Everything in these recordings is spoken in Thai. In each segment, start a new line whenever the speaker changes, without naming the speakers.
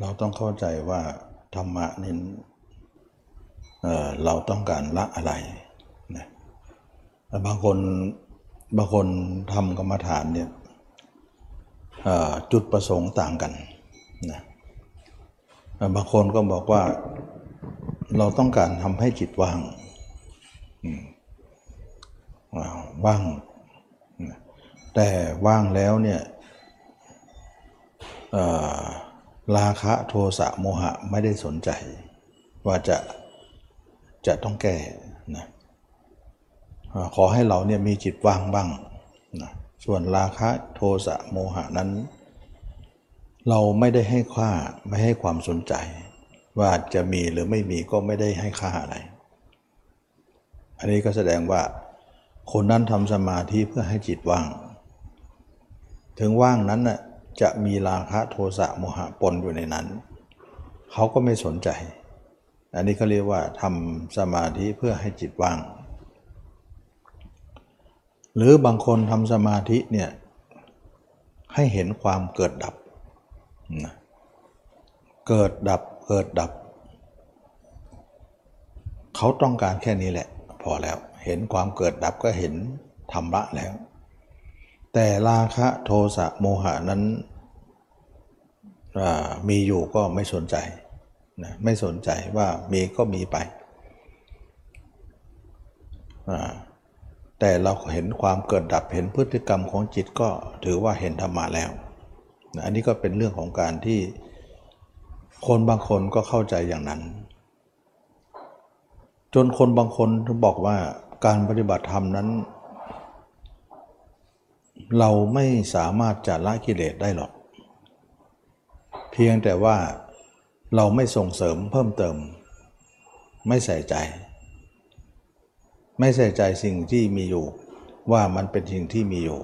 เราต้องเข้าใจว่าธรรมะนี่เเราต้องการละอะไรนะบางคนบางคนทำกรรมฐานเนี่ยจุดประสงค์ต่างกันนะบางคนก็บอกว่าเราต้องการทำให้จิตว่างว่าง แต่ว่างแล้วเนี่ย ราคะโทสะโมหะไม่ได้สนใจ ว่าจะจะต้องแก้นะขอให้เราเนี่ยมีจิตว่างบ้างนะส่วนราคะโทสะโมหะนั้น เราไม่ได้ให้ค่าไม่ให้ความสนใจ ว่าจะมีหรือไม่มีก็ไม่ได้ให้ค่าอะไร อันนี้ก็แสดงว่า คนนั้นทำสมาธิเพื่อให้จิตว่าง ถึงว่างนั้นน่ะ จะมีราคะโทสะโมหะปนอยู่ในนั้น เขาก็ไม่สนใจ อันนี้เขาเรียกว่าทำสมาธิเพื่อให้จิตว่าง หรือบางคนทำสมาธิเนี่ยให้เห็นความเกิดดับนะเกิดดับเกิดดับ เขาต้องการแค่นี้แหละ พอแล้ว เห็นความเกิดดับก็เห็นธรรมะแล้ว แต่ราคะโทสะโมหะนั้นมีอยู่ก็ไม่สนใจนะไม่สนใจว่ามีก็มีไป แต่เราเห็นความเกิดดับเห็นพฤติกรรมของจิตก็ถือว่าเห็นธรรมะแล้วนะอันนี้ก็เป็นเรื่องของการที่คนบางคนก็เข้าใจอย่างนั้น จนคนบางคนบอกว่าการปฏิบัติธรรมนั้น เราไม่สามารถจะละกิเลสได้หรอก เพียงแต่ว่าเราไม่ส่งเสริมเพิ่มเติม ไม่ใส่ใจ ไม่ใส่ใจสิ่งที่มีอยู่ ว่ามันเป็นสิ่งที่มีอยู่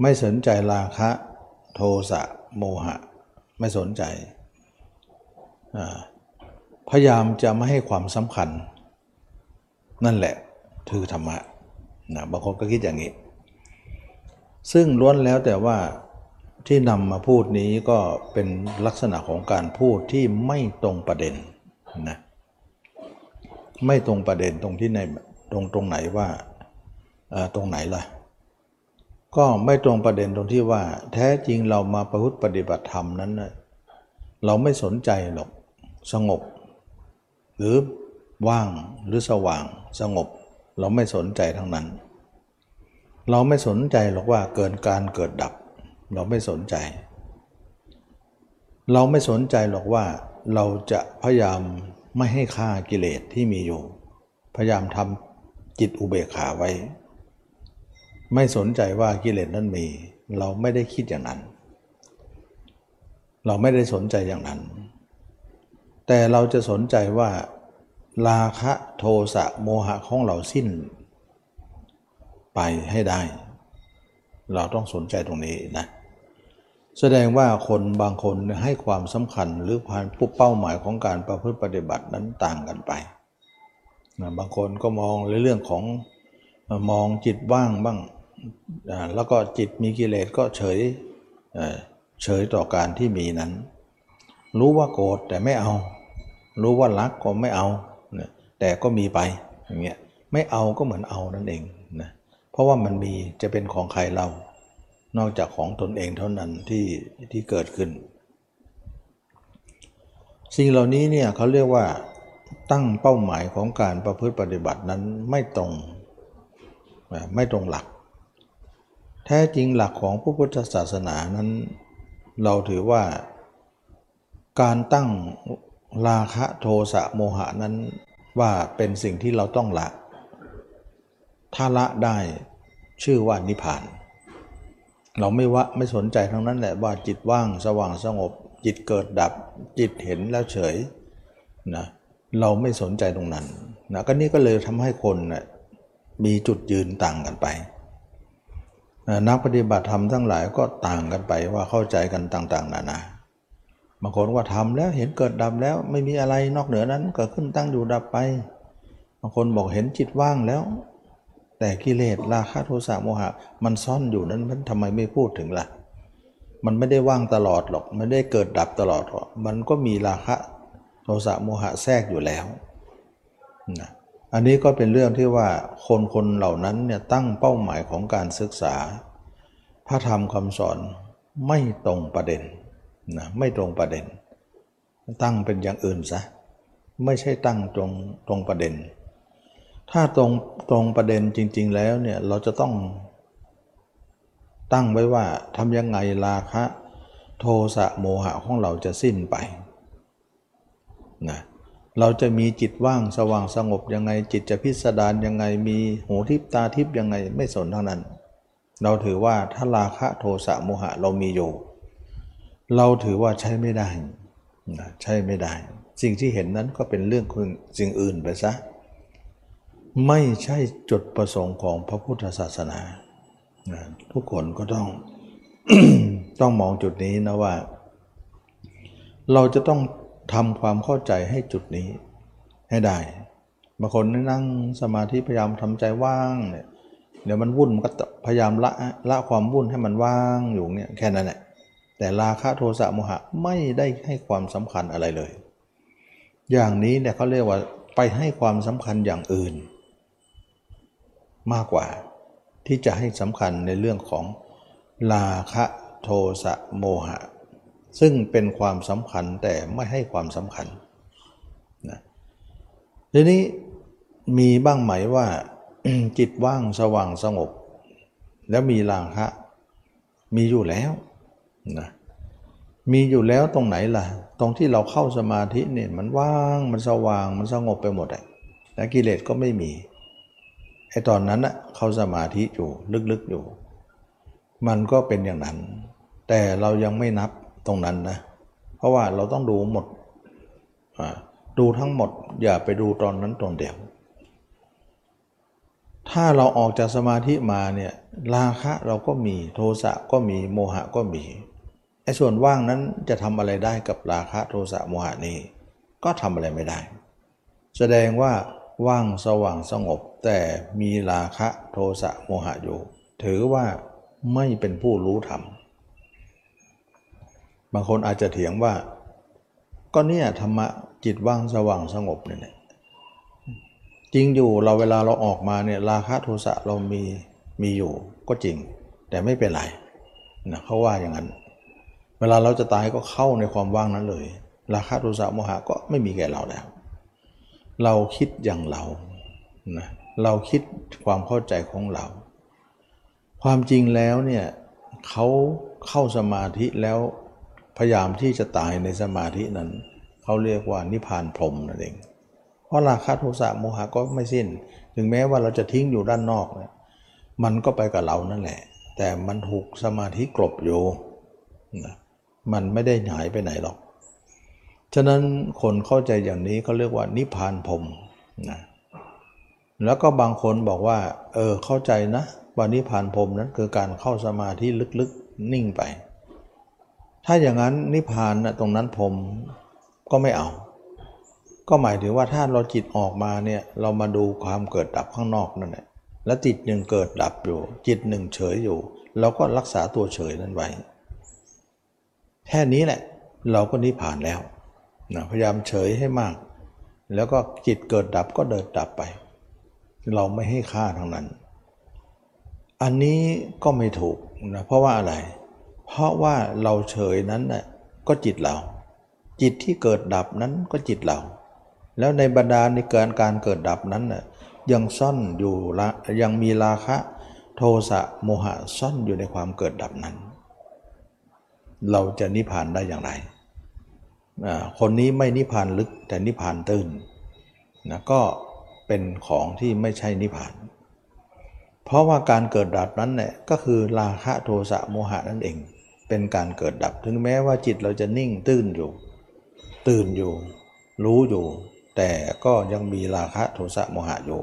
ไม่สนใจราคะ โทสะโมหะ ไม่สนใจ พยายามจะไม่ให้ความสำคัญ นั่นแหละคือธรรมะนะบางคนก็คิดอย่างนี้ ซึ่งล้วนแล้วแต่ว่าที่นำมาพูดนี้ก็เป็นลักษณะของการพูดที่ไม่ตรงประเด็นนะไม่ตรงประเด็นตรงที่ในตรงตรงไหนว่าตรงไหนล่ะ ก็ไม่ตรงประเด็นตรงที่ว่า แท้จริงเรามาประพฤติปฏิบัติธรรมนั้น เราไม่สนใจหรอกสงบ หรือว่างหรือสว่างสงบ เราไม่สนใจทั้งนั้น เราไม่สนใจหรอกว่าเกินการเกิดดับ เราไม่สนใจ เราไม่สนใจหรอกว่าเราจะพยายามไม่ให้ฆ่ากิเลสที่มีอยู่ พยายามทำจิตอุเบกขาไว้ ไม่สนใจว่ากิเลสนั้นมี เราไม่ได้คิดอย่างนั้น เราไม่ได้สนใจอย่างนั้น แต่เราจะสนใจว่าราคะโทสะโมหะของเราสิ้น ไปให้ได้ เราต้องสนใจตรงนี้นะ แสดงว่าคนบางคนให้ความสำคัญหรือผ่านผู้เป้าหมายของการประพฤติปฏิบัตินั้นต่างกันไปนะบางคนก็มองในเรื่องของมองจิตว่างบ้างแล้วก็จิตมีกิเลสก็เฉยเฉยต่อการที่มีนั้น รู้ว่าโกรธแต่ไม่เอา รู้ว่ารักก็ไม่เอา แต่ก็มีไปอย่างเงี้ยไม่เอาก็เหมือนเอานั่นเอง เพราะว่ามันมีจะเป็นของใครเรา นอกจากของตนเองเท่านั้นที่ที่เกิดขึ้น สิ่งเหล่านี้เนี่ยเขาเรียกว่าตั้งเป้าหมายของการประพฤติปฏิบัตินั้นไม่ตรงไม่ตรงหลัก แท้จริงหลักของพระพุทธศาสนานั้น เราถือว่า การตั้งราคะโทสะโมหะนั้นว่าเป็นสิ่งที่เราต้องละ ถ้าละได้ ชื่อว่านิพพาน เราไม่วะไม่สนใจทั้งนั้นแหละว่าจิตว่างสว่างสงบ จิตเกิดดับ จิตเห็นแล้วเฉยนะเราไม่สนใจตรงนั้นนะก็นี่ก็เลยทำให้คนนะมีจุดยืนต่างกันไปนักปฏิบัติธรรมทั้งหลายก็ต่างกันไปว่าเข้าใจกันต่างๆนานาบางคนว่าทำแล้วเห็นเกิดดับแล้วไม่มีอะไรนอกเหนือนั้นเกิดขึ้นตั้งอยู่ดับไป บางคนบอกเห็นจิตว่างแล้ว แต่กิเลสราคะโทสะโมหะ มันซ่อนอยู่นั้นมันทำไมไม่พูดถึงละ่ะ มันไม่ได้ว่างตลอดหรอกไม่ได้เกิดดับตลอดหรอกมันก็มีราคะโทสะโมหะแทรกอยู่แล้วนะอันนี้ก็เป็นเรื่องที่ว่าคนคนเหล่านั้นเนี่ยตั้งเป้าหมายของการศึกษา พระธรรมคำสอนไม่ตรงประเด็นนะไม่ตรงประเด็น ตั้งเป็นอย่างอื่นซะไม่ใช่ตั้งตรงตรงประเด็น ถ้าตรงตรงประเด็นจริง ๆ แล้วเนี่ยเราจะต้อง ตั้งไว้ว่าทำยังไงราคะ โทสะโมหะของเราจะสิ้นไปนะเราจะมีจิตว่างสว่างสงบยังไง จิตจะพิสดารยังไงมีหูทิพตาทิพยังไงไม่สนทั้งนั้น เราถือว่าถ้าราคะโทสะโมหะเรามีอยู่ เราถือว่าใช้ไม่ได้นะใช้ไม่ได้ สิ่งที่เห็นนั้นก็เป็นเรื่องสิ่งอื่นไปซะ ไม่ใช่จุดประสงค์ของพระพุทธศาสนาทุกคนก็ต้องต้องมองจุดนี้นะว่า เราจะต้องทำความเข้าใจให้จุดนี้ให้ได้บางคนนั่งสมาธิพยายามทำใจว่างเนี่ยเดี๋ยวมันวุ่นมันก็พยายามละละความวุ่นให้มันว่างอยู่เนี่ยแค่นั้นแหละแต่ราคะโทสะโมหะไม่ได้ให้ความสำคัญอะไรเลย อย่างนี้เนี่ยเขาเรียกว่าไปให้ความสำคัญอย่างอื่น มากกว่า ที่จะให้สำคัญในเรื่องของราคะโทสะโมหะ ซึ่งเป็นความสำคัญแต่ไม่ให้ความสำคัญนะทีนี้มีบ้างไหมว่าจิตว่างสว่างสงบ แล้วมีราคะมีอยู่แล้วนะมีอยู่แล้วตรงไหนล่ะ ตรงที่เราเข้าสมาธิเนี่ยมันว่างมันสว่างมันสงบไปหมดเลยแลวกิเลสก็ไม่มี ไอ้ตอนนั้นนะเขาสมาธิอยู่ลึกๆอยู่ มันก็เป็นอย่างนั้น แต่เรายังไม่นับตรงนั้นนะ เพราะว่าเราต้องดูหมด ดูทั้งหมดอย่าไปดูตอนนั้นตรงเดียว ถ้าเราออกจากสมาธิมาเนี่ยราคะเราก็มีโทสะก็มีโมหะก็มีไอ้ส่วนว่างนั้นจะทำอะไรได้กับราคะโทสะโมหะนี้ ก็ทำอะไรไม่ได้ แสดงว่าว่างสว่างสงบ แต่มีราคะโทสะโมหะอยู่ ถือว่าไม่เป็นผู้รู้ธรรม บางคนอาจจะเถียงว่า ก็เนี่ยธรรมะจิตว่างสว่างสงบเนี่ยจริงอยู่เราเวลาเราออกมาเนี่ยราคะโทสะเรามีมีอยู่ก็จริง แต่ไม่เป็นไรนะเขาว่าอย่างนั้น เวลาเราจะตายก็เข้าในความว่างนั้นเลย ราคะโทสะโมหะก็ไม่มีแก่เราแล้ว เราคิดอย่างเรานะ เราคิดความเข้าใจของเรา ความจริงแล้วเนี่ยเขาเข้าสมาธิแล้วพยายามที่จะตายในสมาธินั้นเขาเรียกว่านิพพานพรหมนั่นเอง เพราะราคะโทสะโมหะก็ไม่สิ้น ถึงแม้ว่าเราจะทิ้งอยู่ด้านนอกเนี่ยมันก็ไปกับเรานั่นแหละ แต่มันถูกสมาธิกลบอยู่นะมันไม่ได้หายไปไหนหรอก ฉะนั้นคนเข้าใจอย่างนี้เขาเรียกว่านิพพานพรมนะ แล้วก็บางคนบอกว่า เออเข้าใจนะว่านิพพานพรมนั้นคือการเข้าสมาธิลึกๆนิ่งไป ถ้าอย่างนั้นนิพพานนะตรงนั้นพรมก็ไม่เอา ก็หมายถึงว่าถ้าเราจิตออกมาเนี่ยเรามาดูความเกิดดับข้างนอกนั่นแหละแล้วจิตหนึ่งเกิดดับอยู่ จิตหนึ่งเฉยอยู่เราก็รักษาตัวเฉยนั้นไว้แค่นี้แหละ เราก็นิพพานแล้วนะพยายามเฉยให้มาก แล้วก็จิตเกิดดับก็เดินดับไป เราไม่ให้ค่าทางนั้น อันนี้ก็ไม่ถูกนะเพราะว่าอะไร เพราะว่าเราเฉยนั้นนะ่ะก็จิตเรา จิตที่เกิดดับนั้นก็จิตเรา แล้วในบรรดาในเกินการเกิดดับนั้นนะ่ะยังซ่อนอยู่ละยังมีราคะ โทสะโมหะซ่อนอยู่ในความเกิดดับนั้น เราจะนิพพานได้อย่างไรคนนี้ไม่นิพพานลึกแต่นิพพานตื้นนะก็ เป็นของที่ไม่ใช่นิพพาน เพราะว่าการเกิดดับนั้นเนี่ยก็คือราคะโทสะโมหะนั่นเอง เป็นการเกิดดับถึงแม้ว่าจิตเราจะนิ่งตื้นอยู่ ตื่นอยู่ รู้อยู่ แต่ก็ยังมีราคะโทสะโมหะอยู่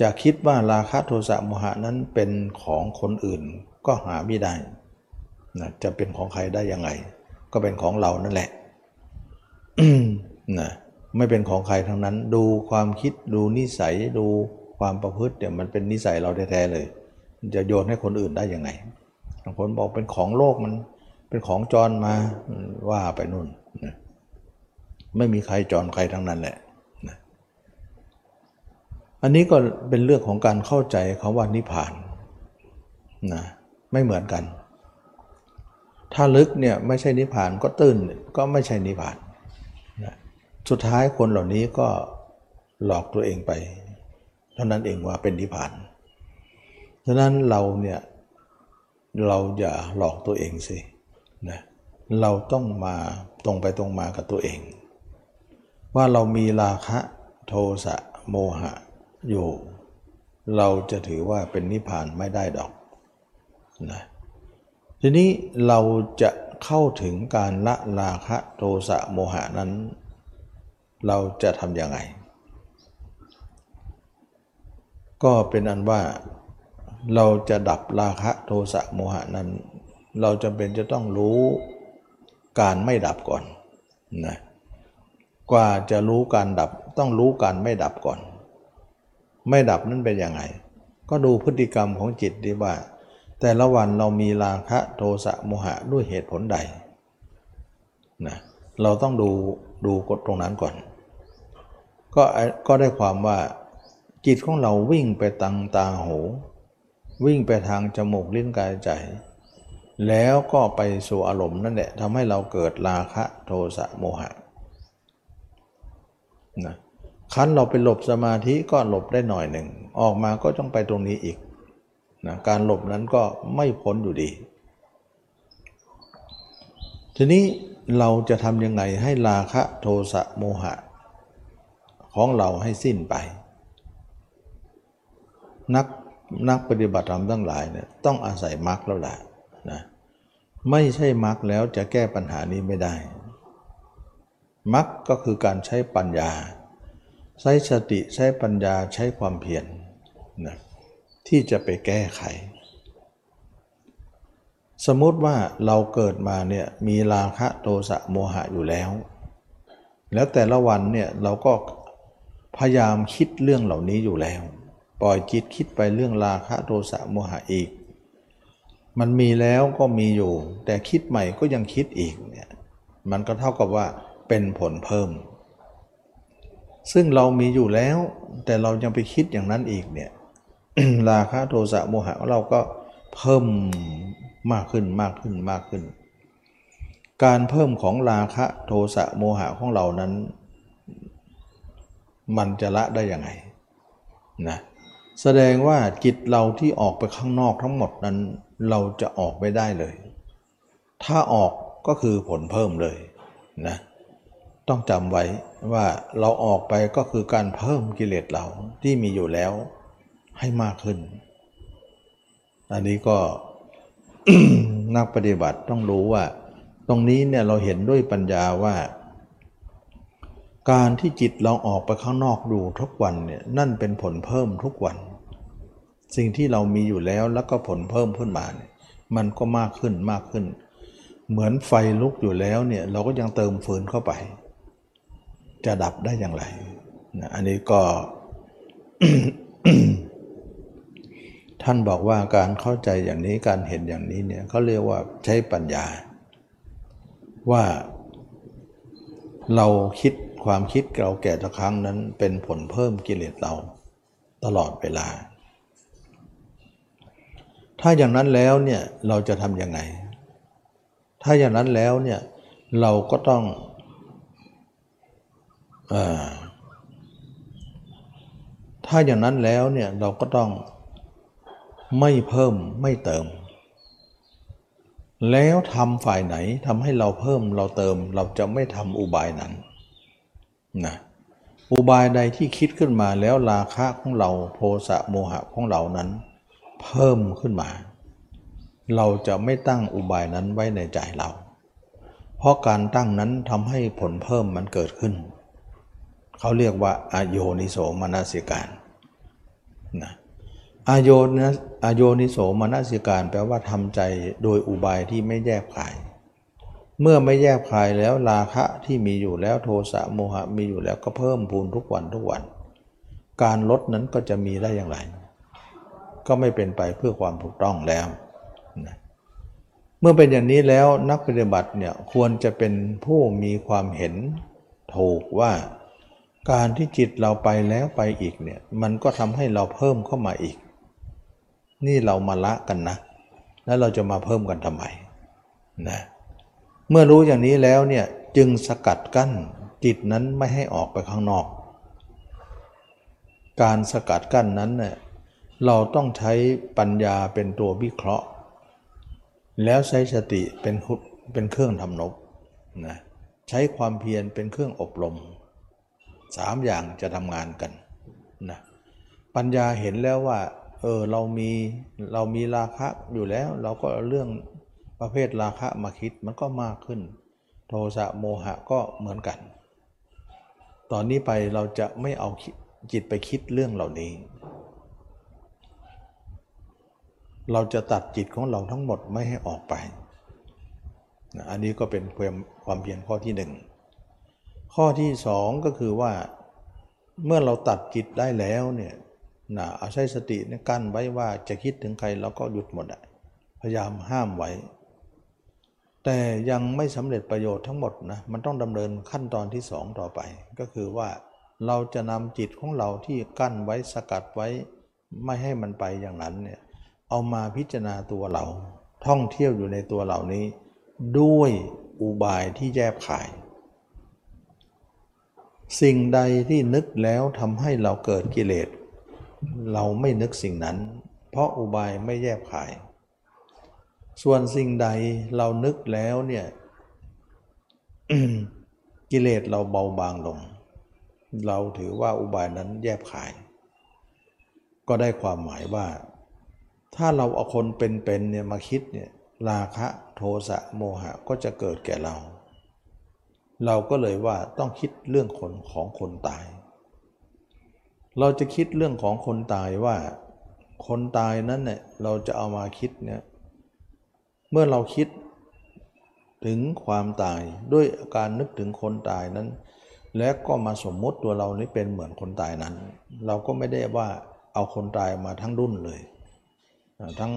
จะคิดว่าราคะโทสะโมหะนั้นเป็นของคนอื่นก็หาไม่ได้นะจะเป็นของใครได้ยังไง ก็เป็นของเรานั่นแหละนะ ไม่เป็นของใครทั้งนั้น ดูความคิดดูนิสัยดูความประพฤติเนี่ยมันเป็นนิสัยเราแท้ๆเลย จะโยนให้คนอื่นได้ยังไงบางคนบอกเป็นของโลกมันเป็นของจรมาว่าไปนู่นนะไม่มีใครจรใครทั้งนั้นแหละนะอันนี้ก็เป็นเรื่องของการเข้าใจคาว่านิพพานนะไม่เหมือนกัน ถ้าลึกเนี่ยไม่ใช่นิพพานก็ตื้นก็ไม่ใช่นิพพานน สุดท้ายคนเหล่านี้ก็หลอกตัวเองไป เท่านั้นเองว่าเป็นนิพพานฉะนั้นเราเนี่ยเราอย่าหลอกตัวเองสินะเราต้องมาตรงไปตรงมากับตัวเอง ว่าเรามีราคะโทสะโมหะอยู่ เราจะถือว่าเป็นนิพพานไม่ได้ดอกนะทีนี้เราจะเข้าถึงการละราคะโทสะโมหะนั้น เราจะทำยังไง ก็เป็นอันว่าเราจะดับราคะโทสะโมหะนั้น เราจำเป็นจะต้องรู้การไม่ดับก่อนนะกว่าจะรู้การดับต้องรู้การไม่ดับก่อน ไม่ดับนั้นเป็นยังไง ก็ดูพฤติกรรมของจิตดีว่า แต่ละวันเรามีราคะโทสะโมหะด้วยเหตุผลใดนะเราต้องดูดูกฎตรงนั้นก่อน ก็ก็ได้ความว่า จิตของเราวิ่งไปตังตาหู วิ่งไปทางจมูกลิ้นกายใจ แล้วก็ไปสู่อารมณ์นั่นแหละทำให้เราเกิดราคะโทสะโมหะนะคันเราไปหลบสมาธิก็หลบได้หน่อยหนึ่ง ออกมาก็ต้องไปตรงนี้อีกนะการหลบนั้นก็ไม่พ้นอยู่ดี ทีนี้เราจะทำยังไงให้ราคะโทสะโมหะ ของเราให้สิ้นไป นักนักปฏิบัติธรรมทั้งหลายเนี่ยต้องอาศัยมรรคแล้วแหละนะไม่ใช่มรรคแล้วจะแก้ปัญหานี้ไม่ได้มรรคก็คือการใช้ปัญญา ใช้สติใช้ปัญญาใช้ความเพียรนะที่จะไปแก้ไข สมมติว่าเราเกิดมาเนี่ยมีราคะโทสะโมหะอยู่แล้ว แล้วแต่ละวันเนี่ยเราก็ พยายามคิดเรื่องเหล่านี้อยู่แล้ว ปล่อยจิตคิดไปเรื่องราคะโทสะโมหะอีก มันมีแล้วก็มีอยู่ แต่คิดใหม่ก็ยังคิดอีกเนี่ยมันก็เท่ากับว่าเป็นผลเพิ่ม ซึ่งเรามีอยู่แล้ว แต่เรายังไปคิดอย่างนั้นอีกเนี่ยราคะโทสะโมหะเราก็เพิ่มมากขึ้นมากขึ้นมากขึ้น การเพิ่มของราคะโทสะโมหะของเรานั้น มันจะละได้ยังไงนะแสดงว่าจิตเราที่ออกไปข้างนอกทั้งหมดนั้น เราจะออกไม่ได้เลย ถ้าออกก็คือผลเพิ่มเลยนะต้องจำไว้ว่าเราออกไปก็คือการเพิ่มกิเลสเราที่มีอยู่แล้วให้มากขึ้น อันนี้ก็นักปฏิบัติต้องรู้ว่า ตรงนี้เนี่ยเราเห็นด้วยปัญญาว่า การที่จิตเราออกไปข้างนอกดูทุกวันเนี่ยนั่นเป็นผลเพิ่มทุกวัน สิ่งที่เรามีอยู่แล้วแล้วก็ผลเพิ่มขึ้นมาเนี่ยมันก็มากขึ้นมากขึ้น เหมือนไฟลุกอยู่แล้วเนี่ยเราก็ยังเติมฟืนเข้าไป จะดับได้อย่างไรนะอันนี้ก็ ท่านบอกว่าการเข้าใจอย่างนี้การเห็นอย่างนี้เนี่ยเขาเรียกว่าใช้ปัญญา ว่าเราคิด ความคิดเราแก่ตะครั้งนั้นเป็นผลเพิ่มกิเลสเราตลอดเวลา ถ้าอย่างนั้นแล้วเนี่ยเราจะทำยังไง ถ้าอย่างนั้นแล้วเนี่ยเราก็ต้องอถ้าอย่างนั้นแล้วเนี่ยเราก็ต้องไม่เพิ่มไม่เติม แล้วทำฝ่ายไหนทำให้เราเพิ่มเราเติม เราจะไม่ทำอุบายนั้น นะอุบายใดที่คิดขึ้นมาแล้วราคะของเราโทสะโมหะของเรานั้น เพิ่มขึ้นมา เราจะไม่ตั้งอุบายนั้นไว้ในใจเรา เพราะการตั้งนั้นทำให้ผลเพิ่มมันเกิดขึ้น เขาเรียกว่าอโยนิโสมนสิการนะอโยนอโยนิโสมนสิการแปลว่าทำใจโดยอุบายที่ไม่แยบขาย เมื่อไม่แยบคายแล้วราคะที่มีอยู่แล้วโทสะโมหะมีอยู่แล้วก็เพิ่มพูนทุกวันทุกวัน การลดนั้นก็จะมีได้อย่างไร ก็ไม่เป็นไปเพื่อความถูกต้องแล้วนะเมื่อเป็นอย่างนี้แล้วนักปฏิบัติเนี่ยควรจะเป็นผู้มีความเห็นถูกว่าการที่จิตเราไปแล้วไปอีกเนี่ยมันก็ทำให้เราเพิ่มเข้ามาอีก นี่เรามาละกันนะ แล้วเราจะมาเพิ่มกันทำไมนะเมื่อรู้อย่างนี้แล้วเนี่ยจึงสกัดกั้นจิตนั้นไม่ให้ออกไปข้างนอก การสกัดกั้นนั้นเนี่ยเราต้องใช้ปัญญาเป็นตัววิเคราะห์ แล้วใช้สติเป็นเป็นเครื่องทำนบนะใช้ความเพียรเป็นเครื่องอบรมสามอย่างจะทำงานกันนะปัญญาเห็นแล้วว่าเออเรามีเรามีราคะอยู่แล้ว เราก็เรื่อง ประเภทราคะมาคิดมันก็มากขึ้น โทสะโมหะก็เหมือนกัน ตอนนี้ไปเราจะไม่เอาจิตไปคิดเรื่องเหล่านี้ เราจะตัดจิตของเราทั้งหมดไม่ให้ออกไป อันนี้ก็เป็นความความเพียรข้อที่หนึ่ง ข้อที่สองก็คือว่าเมื่อเราตัดจิตได้แล้วเนี่ยนะเอาใช้สติเนี่ยกั้นไว้ว่าจะคิดถึงใครเราก็หยุดหมดพยายามห้ามไว้ แต่ยังไม่สำเร็จประโยชน์ทั้งหมดนะมันต้องดำเนินขั้นตอนที่สองต่อไป ก็คือว่าเราจะนำจิตของเราที่กั้นไว้สกัดไว้ไม่ให้มันไปอย่างนั้นเนี่ยเอามาพิจารณาตัวเรา ท่องเที่ยวอยู่ในตัวเหล่านี้ ด้วยอุบายที่แยบขาย สิ่งใดที่นึกแล้วทำให้เราเกิดกิเลส เราไม่นึกสิ่งนั้น เพราะอุบายไม่แยบขาย ส่วนสิ่งใดเรานึกแล้วเนี่ยกิเลสเราเบาบางลง เราถือว่าอุบายนั้นแยบขาย ก็ได้ความหมายว่า ถ้าเราเอาคนเป็นๆเนี่ยมาคิดเนี่ยราคะโทสะโมหะก็จะเกิดแก่เรา เราก็เลยว่าต้องคิดเรื่องคนของคนตาย เราจะคิดเรื่องของคนตายว่า คนตายนั้นเนี่ยเราจะเอามาคิดเนี่ย เมื่อเราคิดถึงความตายด้วยการนึกถึงคนตายนั้น และก็มาสมมติตัวเรานี่เป็นเหมือนคนตายนั้น เราก็ไม่ได้ว่าเอาคนตายมาทั้งรุ่นเลย ทั้ง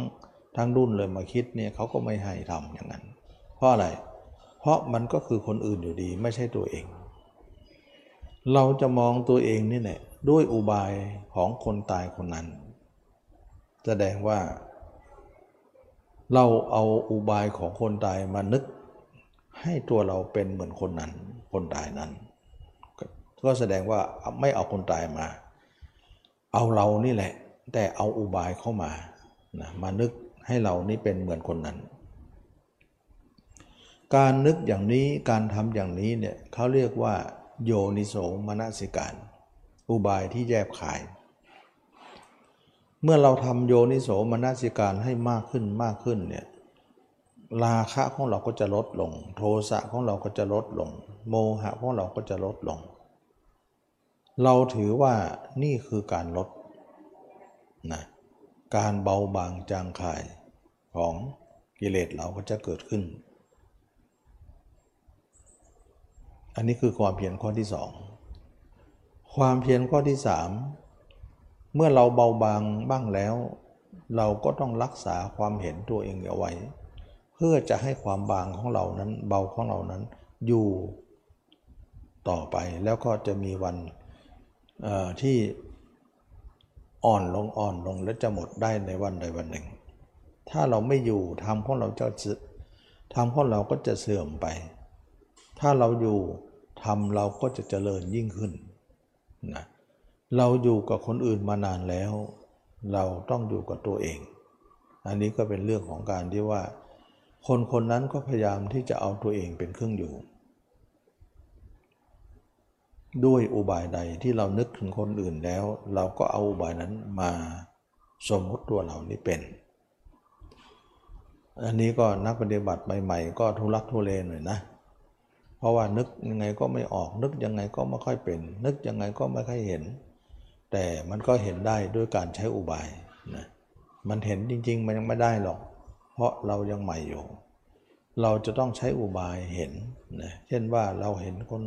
ทั้งรุ่นเลยมาคิดเนี่ยเขาก็ไม่ให้ทำอย่างนั้น เพราะอะไร เพราะมันก็คือคนอื่นอยู่ดีไม่ใช่ตัวเอง เราจะมองตัวเองนี่แหละด้วยอุบายของคนตายคนนั้น แสดงว่า เราเอาอุบายของคนตายมานึก ให้ตัวเราเป็นเหมือนคนนั้น คนตายนั้น ก็แสดงว่าไม่เอาคนตายมา เอาเรานี่แหละ แต่เอาอุบายเข้ามานะมานึกให้เรานี่เป็นเหมือนคนนั้น การนึกอย่างนี้การทำอย่างนี้เนี่ยเขาเรียกว่า โยนิโสมนสิการ อุบายที่แยบขาย เมื่อเราทำโยนิโสมนสิการให้มากขึ้นมากขึ้นเนี่ยราคะของเราก็จะลดลง โทสะของเราก็จะลดลง โมหะของเราก็จะลดลง เราถือว่านี่คือการลดนะการเบาบางจางคายของกิเลสเราก็จะเกิดขึ้น อันนี้คือความเพียรข้อที่สองความเพียรข้อที่สาม เมื่อเราเบาบางบ้างแล้ว เราก็ต้องรักษาความเห็นตัวเองเอาไว้ เพื่อจะให้ความบางของเรานั้นเบาของเรานั้นอยู่ต่อไปแล้วก็จะมีวันที่อ่อนลงอ่อนลงและจะหมดได้ในวันใดวันหนึ่ง ถ้าเราไม่อยู่ทำของเราจะทำของเราก็จะเสื่อมไป ถ้าเราอยู่ทำเราก็จะเจริญยิ่งขึ้นนะ เราอยู่กับคนอื่นมานานแล้ว เราต้องอยู่กับตัวเอง อันนี้ก็เป็นเรื่องของการที่ว่า คนคนนั้นก็พยายามที่จะเอาตัวเองเป็นเครื่องอยู่ ด้วยอุบายใดที่เรานึกถึงคนอื่นแล้ว เราก็เอาอุบายนั้นมาสมมติตัวเรานี้เป็น อันนี้ก็นักปฏิบัติใหม่ๆก็ทุลักทุเลหน่อยนะเพราะว่านึกยังไงก็ไม่ออก นึกยังไงก็ไม่ค่อยเป็น นึกยังไงก็ไม่ค่อยเห็น แต่มันก็เห็นได้ด้วยการใช้อุบายนะมันเห็นจริง ๆ มันยังไม่ได้หรอก เพราะเรายังใหม่อยู่ เราจะต้องใช้อุบายเห็นนะเช่นว่าเราเห็นคน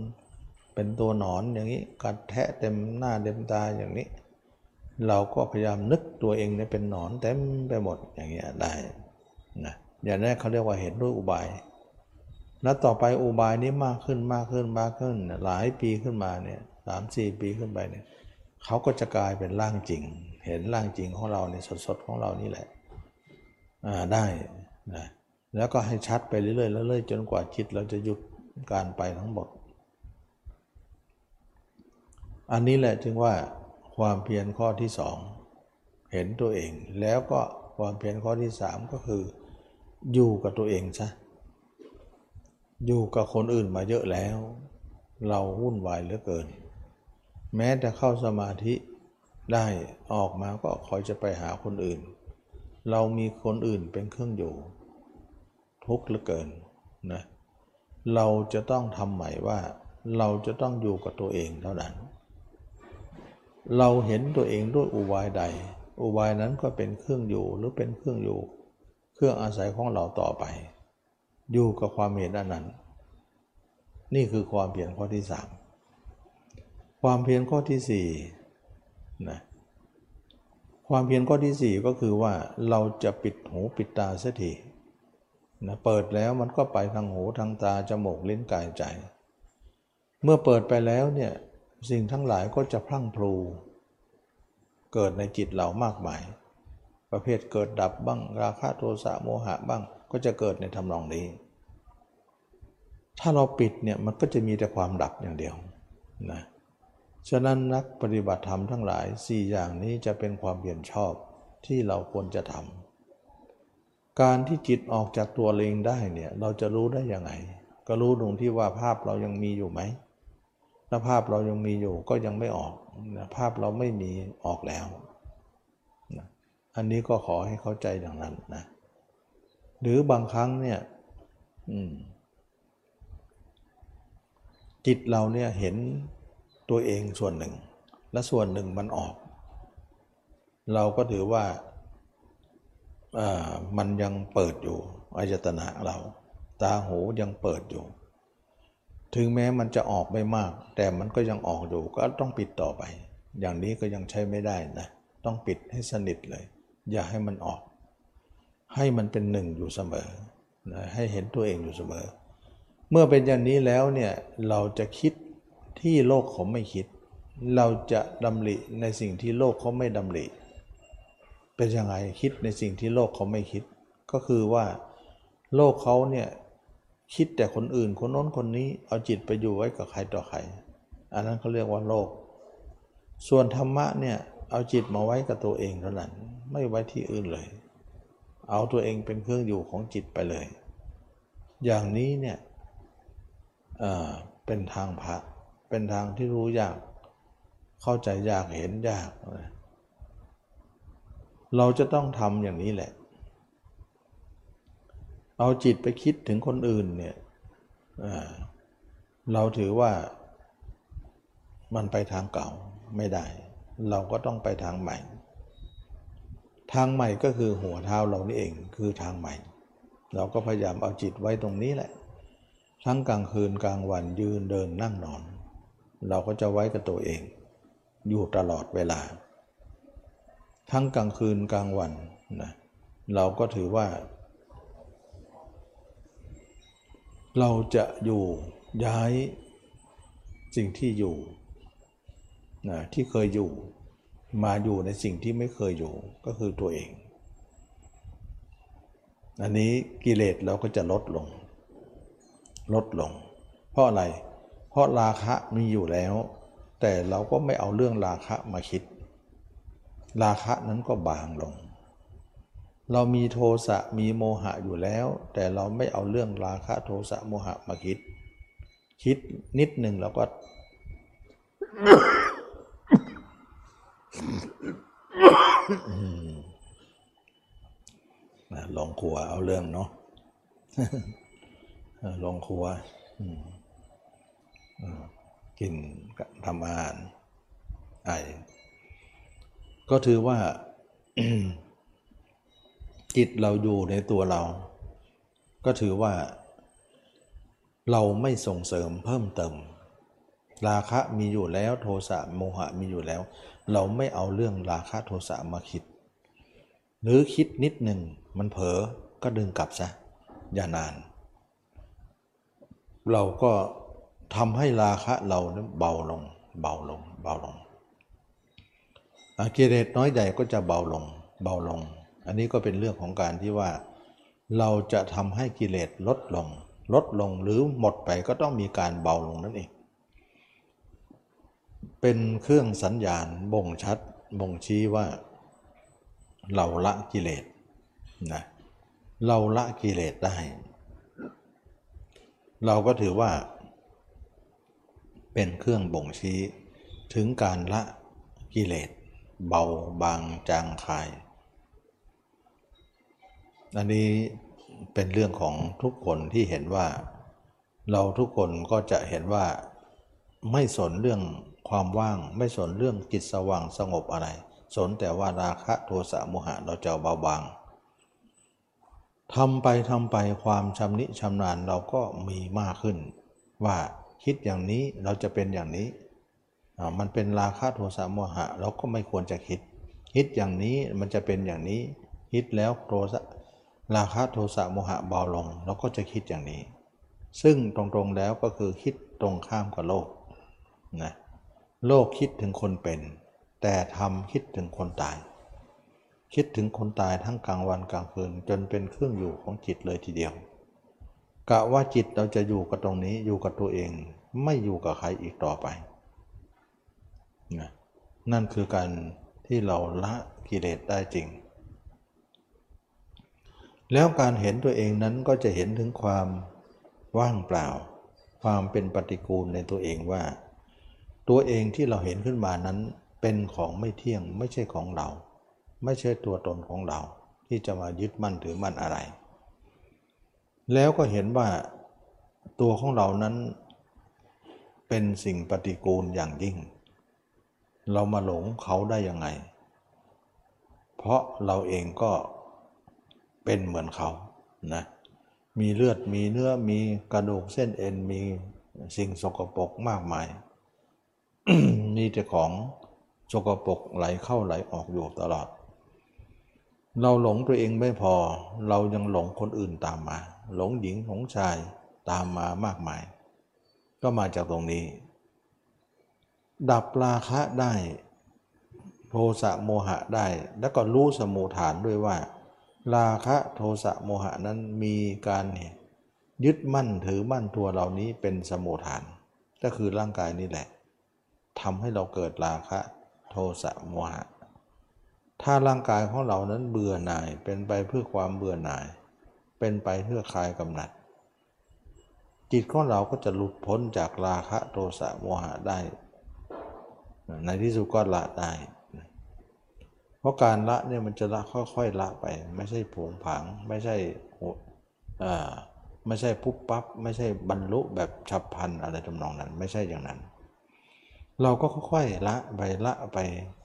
เป็นตัวหนอนอย่างนี้กัดแทะเต็มหน้าเต็มตาอย่างนี้ เราก็พยายามนึกตัวเองเนี่ยเป็นหนอนเต็มไปหมดอย่างเงี้ยได้นะอย่างแรกเขาเรียกว่าเห็นด้วยอุบายแล้วต่อไปอุบายนี้มากขึ้นมากขึ้นมากขึ้น หลายปีขึ้นมาเนี่ยสามสี่ปีขึ้นไปเนี่ย เขาก็จะกลายเป็นร่างจริง เห็นร่างจริงของเราในสดๆของเรานี่แหละอ่าได้นะแล้วก็ให้ชัดไปเรื่อยๆเรื่อยๆจนกว่าจิตเราจะหยุดการไปทั้งหมด อันนี้แหละจึงว่าความเพียรข้อที่สองเห็นตัวเอง แล้วก็ความเพียรข้อที่สามก็คือ อยู่กับตัวเองซะอยู่กับคนอื่นมาเยอะแล้ว เราวุ่นวายเหลือเกิน แม้แต่เข้าสมาธิได้ออกมาก็คอยจะไปหาคนอื่น เรามีคนอื่นเป็นเครื่องอยู่ ทุกข์เหลือเกินนะเราจะต้องทำใหม่ว่า เราจะต้องอยู่กับตัวเองเท่านั้น เราเห็นตัวเองด้วยอุบายใด อุบายนั้นก็เป็นเครื่องอยู่หรือเป็นเครื่องอยู่ เครื่องอาศัยของเราต่อไป อยู่กับความเห็นอันนั้น นี่คือความเพียรข้อที่สาม ความเพียรข้อที่สี่นะความเพียรข้อที่สี่ก็คือว่าเราจะปิดหูปิดตาเสียทีนะเปิดแล้วมันก็ไปทางหูทางตาจมูกลิ้นกายใจ เมื่อเปิดไปแล้วเนี่ยสิ่งทั้งหลายก็จะพลั่งพลูเกิดในจิตเรามากมาย ประเภทเกิดดับบ้าง ราคะโทสะโมหะบ้างก็จะเกิดในทำนองนี้ ถ้าเราปิดเนี่ยมันก็จะมีแต่ความดับอย่างเดียวนะ ฉะนั้นนักปฏิบัติธรรมทั้งหลาย 4 อย่างนี้จะเป็นความเพียรชอบที่เราควรจะทำการที่จิตออกจากตัวเองได้เนี่ยเราจะรู้ได้ยังไง ก็รู้ตรงที่ว่าภาพเรายังมีอยู่ไหมถ้าภาพเรายังมีอยู่ก็ยังไม่ออกภาพเราไม่มีออกแล้วอันนี้ก็ขอให้เข้าใจอย่างนั้นนะหรือบางครั้งเนี่ยจิตเราเนี่ยเห็น ตัวเองส่วนหนึ่ง และส่วนหนึ่งมันออก เราก็ถือว่ามันยังเปิดอยู่อายตนะเรา ตาหูยังเปิดอยู่ ถึงแม้มันจะออกไม่มาก แต่มันก็ยังออกอยู่ก็ต้องปิดต่อไป อย่างนี้ก็ยังใช้ไม่ได้นะต้องปิดให้สนิทเลย อย่าให้มันออก ให้มันเป็นหนึ่งอยู่เสมอนะให้เห็นตัวเองอยู่เสมอ เมื่อเป็นอย่างนี้แล้วเนี่ยเราจะคิด ที่โลกเขาไม่คิด เราจะดำริในสิ่งที่โลกเขาไม่ดำริเป็นยังไงคิดในสิ่งที่โลกเขาไม่คิด ก็คือว่าโลกเขาเนี่ยคิดแต่คนอื่นคนโน้นคนนี้เอาจิตไปอยู่ไว้กับใครต่อใคร อันนั้นเขาเรียกว่าโลก ส่วนธรรมะเนี่ยเอาจิตมาไว้กับตัวเองเท่านั้น ไม่ไว้ที่อื่นเลย เอาตัวเองเป็นเครื่องอยู่ของจิตไปเลย อย่างนี้เนี่ยเป็นทางพระ เป็นทางที่รู้ยาก เข้าใจยากเห็นยาก เราจะต้องทำอย่างนี้แหละ เอาจิตไปคิดถึงคนอื่นเนี่ยเราถือว่ามันไปทางเก่าไม่ได้ เราก็ต้องไปทางใหม่ ทางใหม่ก็คือหัวเท้าเรานี่เองคือทางใหม่ เราก็พยายามเอาจิตไว้ตรงนี้แหละ ทั้งกลางคืนกลางวันยืนเดินนั่งนอน เราก็จะไว้กับตัวเอง อยู่ตลอดเวลา ทั้งกลางคืนกลางวันนะเราก็ถือว่า เราจะอยู่ย้ายสิ่งที่อยู่นะที่เคยอยู่มาอยู่ในสิ่งที่ไม่เคยอยู่ก็คือตัวเอง อันนี้กิเลสเราก็จะลดลง ลดลง เพราะอะไรเเพราะราคะมีอยู่แล้ว แต่เราก็ไม่เอาเรื่องราคะมาคิด ราคะนั้นก็บางลง เรามีโทสะมีโมหะอยู่แล้ว แต่เราไม่เอาเรื่องราคะโทสะโมหะมาคิด คิดนิดหนึ่งเราก็ลองครัวเอาเรื่องเนาะลองครัว กินทำอาหารไอก็ถือว่าจิตเราอยู่ในตัวเรา ก็ถือว่า เราไม่ส่งเสริมเพิ่มเติม ราคะมีอยู่แล้วโทสะโมหะมีอยู่แล้ว เราไม่เอาเรื่องราคะโทสะมาคิด หรือคิดนิดหนึ่งมันเผลอก็ดึงกลับซะอย่านาน เราก็ ทำให้ราคะเรานั้นเบาลง เบาลง เบาลงอากิเลสน้อยใหญ่ก็จะเบาลง เบาลง อันนี้ก็เป็นเรื่องของการที่ว่า เราจะทำให้กิเลสลดลง ลดลงหรือหมดไปก็ต้องมีการเบาลงนั่นเอง เป็นเครื่องสัญญาณบ่งชัดบ่งชี้ว่า เราละกิเลสนะเราละกิเลสได้ เราก็ถือว่า เป็นเครื่องบ่งชี้ ถึงการละกิเลส เบาบางจางคาย อันนี้เป็นเรื่องของทุกคนที่เห็นว่า เราทุกคนก็จะเห็นว่าไม่สนเรื่องความว่าง ไม่สนเรื่องจิตสว่างสงบอะไร สนแต่ว่าราคะโทสะโมหะเราจะเบาบางทำไปทำไปความชำนิชำนาญเราก็มีมากขึ้นว่า คิดอย่างนี้เราจะเป็นอย่างนี้ มันเป็นราคะโทสะโมหะ เราก็ไม่ควรจะคิด คิดอย่างนี้มันจะเป็นอย่างนี้ คิดแล้วโทสะราคะโทสะโมหะเบาลง เราก็จะคิดอย่างนี้ ซึ่งตรงๆแล้วก็คือคิดตรงข้ามกับโลกนะโลกคิดถึงคนเป็น แต่ทำคิดถึงคนตาย คิดถึงคนตายทั้งกลางวันกลางคืนจนเป็นเครื่องอยู่ของจิตเลยทีเดียว กะว่าจิตเราจะอยู่กับตรงนี้อยู่กับตัวเอง ไม่อยู่กับใครอีกต่อไปนะนั่นคือการที่เราละกิเลสได้จริง แล้วการเห็นตัวเองนั้นก็จะเห็นถึงความว่างเปล่า ความเป็นปฏิกูลในตัวเองว่า ตัวเองที่เราเห็นขึ้นมานั้นเป็นของไม่เที่ยงไม่ใช่ของเรา ไม่ใช่ตัวตนของเราที่จะมายึดมั่นถือมั่นอะไร แล้วก็เห็นว่าตัวของเรานั้นเป็นสิ่งปฏิกูลอย่างยิ่ง เรามาหลงเขาได้ยังไง เพราะเราเองก็เป็นเหมือนเขานะมีเลือดมีเนื้อมีกระดูกเส้นเอ็นมีสิ่งสกปรกมากมายมีแต่ของสกปรกไหลเข้าไหลออกอยู่ตลอด เราหลงตัวเองไม่พอ เรายังหลงคนอื่นตามมา หลงหญิงหลงชายตามมามากมาย ก็มาจากตรงนี้ ดับราคะได้โทสะโมหะได้ แล้วก็รู้สมุฐานด้วยว่า ราคะโทสะโมหะนั้นมีการยึดมั่นถือมั่นตัวเหล่านี้เป็นสมุฐาน ก็คือร่างกายนี่แหละทำให้เราเกิดราคะโทสะโมหะ ถ้าร่างกายของเรานั้นเบื่อหน่ายเป็นไปเพื่อความเบื่อหน่าย เป็นไปเพื่อคลายกำหนัด จิตของเราก็จะหลุดพ้นจากราคะโทสะโมหะได้ ในที่สุดก็ละได้ เพราะการละเนี่ยมันจะละค่อยๆละไป ไม่ใช่ผงผางไม่ใช่อ่าไม่ใช่ปุ๊บปั๊บไม่ใช่บรรลุแบบฉับพลันอะไรทำนองนั้น ไม่ใช่อย่างนั้น เราก็ค่อยๆละไปละไป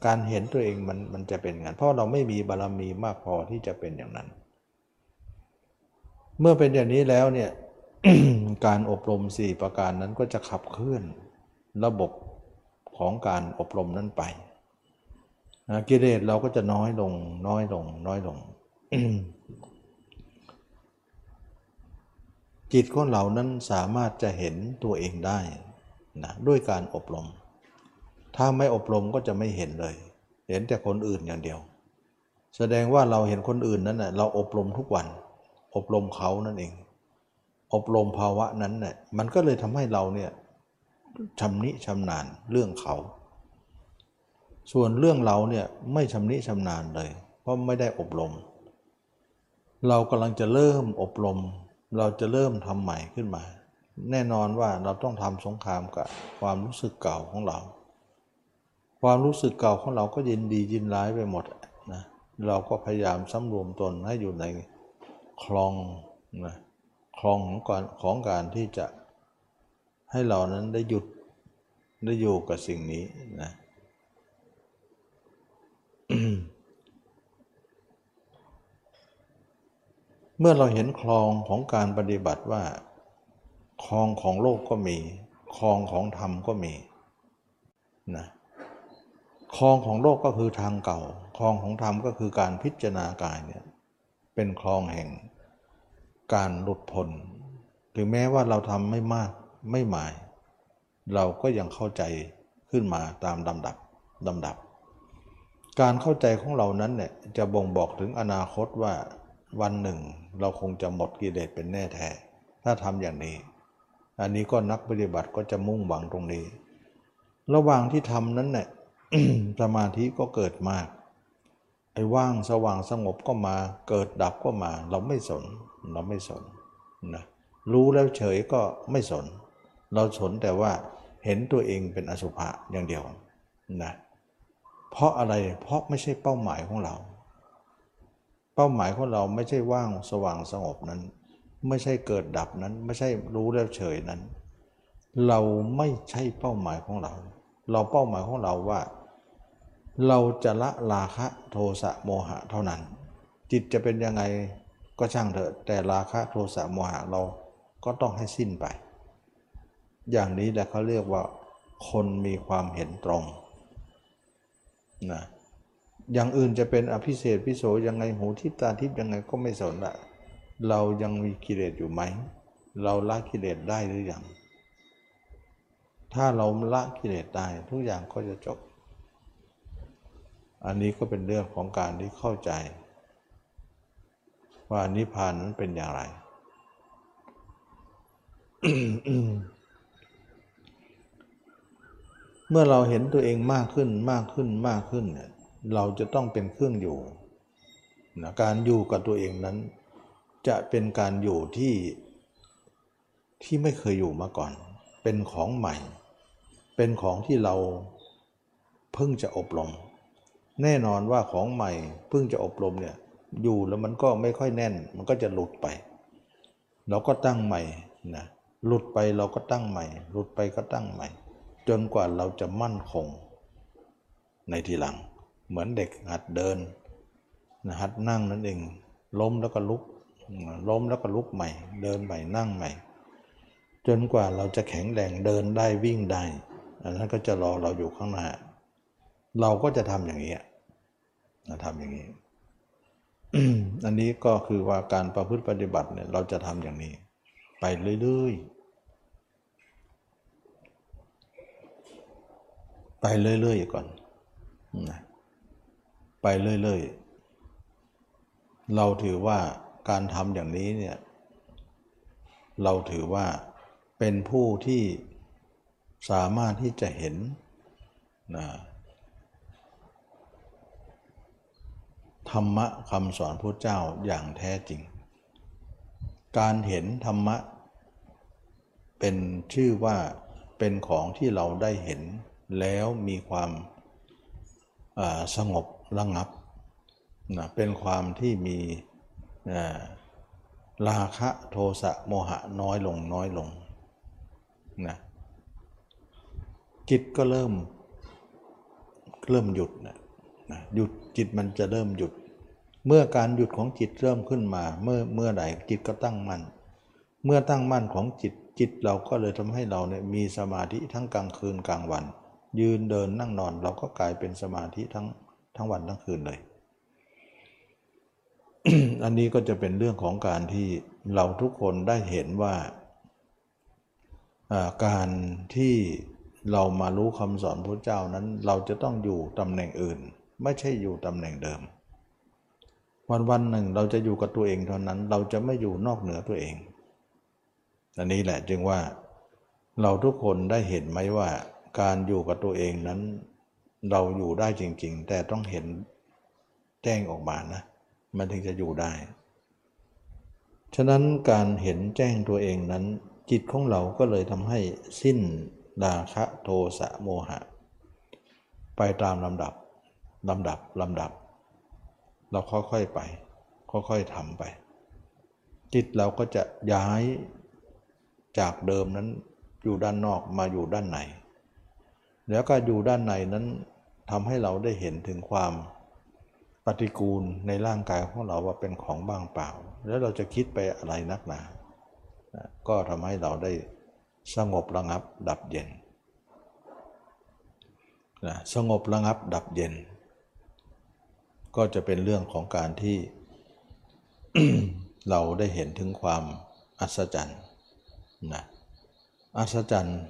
การเห็นตัวเองมันมันจะเป็นอย่างนั้น เพราะเราไม่มีบารมีมากพอที่จะเป็นอย่างนั้น เมื่อเป็นอย่างนี้แล้วเนี่ยการอบรมสี่ประการนั้นก็จะขับเคลื่อนระบบของการอบรมนั้นไปนะกิเลสเราก็จะน้อยลง น้อยลง น้อยลง จิตของเรานั้นสามารถจะเห็นตัวเองได้นะด้วยการอบรม ถ้าไม่อบรมก็จะไม่เห็นเลย เห็นแต่คนอื่นอย่างเดียว แสดงว่าเราเห็นคนอื่นนั้นนะเราอบรมทุกวัน อบรมเขานั่นเอง อบรมภาวะนั้นเนะ่ยมันก็เลยทำให้เราเนี่ยชำนิชำนาญเรื่องเขา ส่วนเรื่องเราเนี่ยไม่ชำนิชำนาญเลย เพราะไม่ได้อบรม เรากำลังจะเริ่มอบรม เราจะเริ่มทำใหม่ขึ้นมา แน่นอนว่าเราต้องทำสงครามกับความรู้สึกเก่าของเรา ความรู้สึกเก่าของเราก็ยินดียินร้ายไปหมดนะเราก็พยายามสำรวมตนให้อยู่ใน คลองนะคลองของการของการที่จะให้เรานั้นได้หยุดได้อยู่กับสิ่งนี้นะเมื่อเราเห็นคลองของการปฏิบัติว่า คลองของโลกก็มี คลองของธรรมก็มีนะคลองของโลกก็คือทางเก่า คลองของธรรมก็คือการพิจารณากายเนี่ย เป็นคลองแห่ง การหลุดพ้นถึงแม้ว่าเราทำไม่มากไม่หมาย เราก็ยังเข้าใจขึ้นมาตามลำดับลำดับ การเข้าใจของเรานั้นเนี่ยจะบ่งบอกถึงอนาคตว่าวันหนึ่งเราคงจะหมดกิเลสเป็นแน่แท้ ถ้าทำอย่างนี้ อันนี้ก็นักปฏิบัติก็จะมุ่งหวังตรงนี้ ระหว่างที่ทำนั้นเนี่ยสมาธิก็เกิดมาก ไอ้ว่างสว่างสงบก็มา เกิดดับก็มา เราไม่สน เราไม่สนนะรู้แล้วเฉยก็ไม่สน เราสนแต่ว่าเห็นตัวเองเป็นอสุภะอย่างเดียวนะเพราะอะไรเพราะไม่ใช่เป้าหมายของเรา เป้าหมายของเราไม่ใช่ว่างสว่างสงบนั้น ไม่ใช่เกิดดับนั้น ไม่ใช่รู้แล้วเฉยนั้น เราไม่ใช่เป้าหมายของเรา เราเป้าหมายของเราว่า เราจะละราคะโทสะโมหะเท่านั้น จิตจะเป็นยังไงก็ช่างเถอะแต่ราคะโทสะโมหะเราก็ต้องให้สิ้นไป อย่างนี้แหละเขาเรียกว่า คนมีความเห็นตรงนะอย่างอื่นจะเป็นอภิเศษพิโสยังไงหูทิพตาทิพยังไงก็ไม่สนละเรายังมีกิเลสอยู่ไหม เราละกิเลสได้หรือยังถ้าเราละกิเลสได้ทุกอย่างก็จะจบ อันนี้ก็เป็นเรื่องของการที่เข้าใจ ว่านิพพานนั้นเป็นอย่างไร เมื่อเราเห็นตัวเองมากขึ้นมากขึ้นมากขึ้นเนี่ยเราจะต้องเป็นเครื่องอยู่นะการอยู่กับตัวเองนั้น จะเป็นการอยู่ที่ที่ไม่เคยอยู่มาก่อน เป็นของใหม่ เป็นของที่เราเพิ่งจะอบรม แน่นอนว่าของใหม่เพิ่งจะอบรมเนี่ยอยู่แล้วมันก็ไม่ค่อยแน่น มันก็จะหลุดไป เราก็ตั้งใหม่นะหลุดไปเราก็ตั้งใหม่ หลุดไปก็ตั้งใหม่ จนกว่าเราจะมั่นคง ในทีหลัง เหมือนเด็กหัดเดินนะหัดนั่งนั่นเอง ล้มแล้วก็ลุก ล้มแล้วก็ลุกใหม่ เดินใหม่นั่งใหม่ จนกว่าเราจะแข็งแรงเดินได้วิ่งได้อันนั้นก็จะรอเราอยู่ข้างหน้า เราก็จะทำอย่างนี้นะทำอย่างนี้ อันนี้ก็คือว่าการประพฤติปฏิบัติเนี่ยเราจะทำอย่างนี้ ไปเรื่อยๆ ไปเรื่อยๆก่อนนะไปเรื่อยๆ เราถือว่าการทำอย่างนี้เนี่ยเราถือว่าเป็นผู้ที่สามารถที่จะเห็นนะ ธรรมะคำสอนพระเจ้าอย่างแท้จริง การเห็นธรรมะ เป็นชื่อว่าเป็นของที่เราได้เห็นแล้วมีความสงบระงับนะเป็นความที่มีราคะโทสะโมหะน้อยลงน้อยลงนะจิตก็เริ่มเริ่มหยุดนะนะหยุด จิตมันจะเริ่มหยุด เมื่อการหยุดของจิตเริ่มขึ้นมา เมื่อเมื่อใดจิตก็ตั้งมั่นเมื่อตั้งมั่นของจิตจิตเราก็เลยทำให้เราเนี่ยมีสมาธิทั้งกลางคืนกลางวัน ยืนเดินนั่งนอนเราก็กลายเป็นสมาธิทั้งทั้งวันทั้งคืนเลย อันนี้ก็จะเป็นเรื่องของการที่เราทุกคนได้เห็นว่าการที่เรามารู้คำสอนพระเจ้านั้น เราจะต้องอยู่ตำแหน่งอื่น ไม่ใช่อยู่ตำแหน่งเดิม วันวันหนึ่งเราจะอยู่กับตัวเองเท่านั้น เราจะไม่อยู่นอกเหนือตัวเอง อันนี้แหละจึงว่าเราทุกคนได้เห็นไหมว่า การอยู่กับตัวเองนั้น เราอยู่ได้จริง ๆ แต่ต้องเห็นแจ้งออกมานะ มันถึงจะอยู่ได้ ฉะนั้นการเห็นแจ้งตัวเองนั้น จิตของเราก็เลยทำให้สิ้นราคะโทสะโมหะ ไปตามลำดับ ลำดับลำดับ เราค่อยๆไป ค่อยๆทำไป จิตเราก็จะย้ายจากเดิมนั้นอยู่ด้านนอกมาอยู่ด้านในแล้วก็อยู่ด้านในนั้นทำให้เราได้เห็นถึงความปฏิกูลในร่างกายของเราว่าเป็นของบ้างเปล่า แล้วเราจะคิดไปอะไรนักหนา ก็ทำให้เราได้สงบระงับดับเย็นนะสงบระงับดับเย็น ก็จะเป็นเรื่องของการที่เราได้เห็นถึงความอัศจรรย์นะอัศจรรย์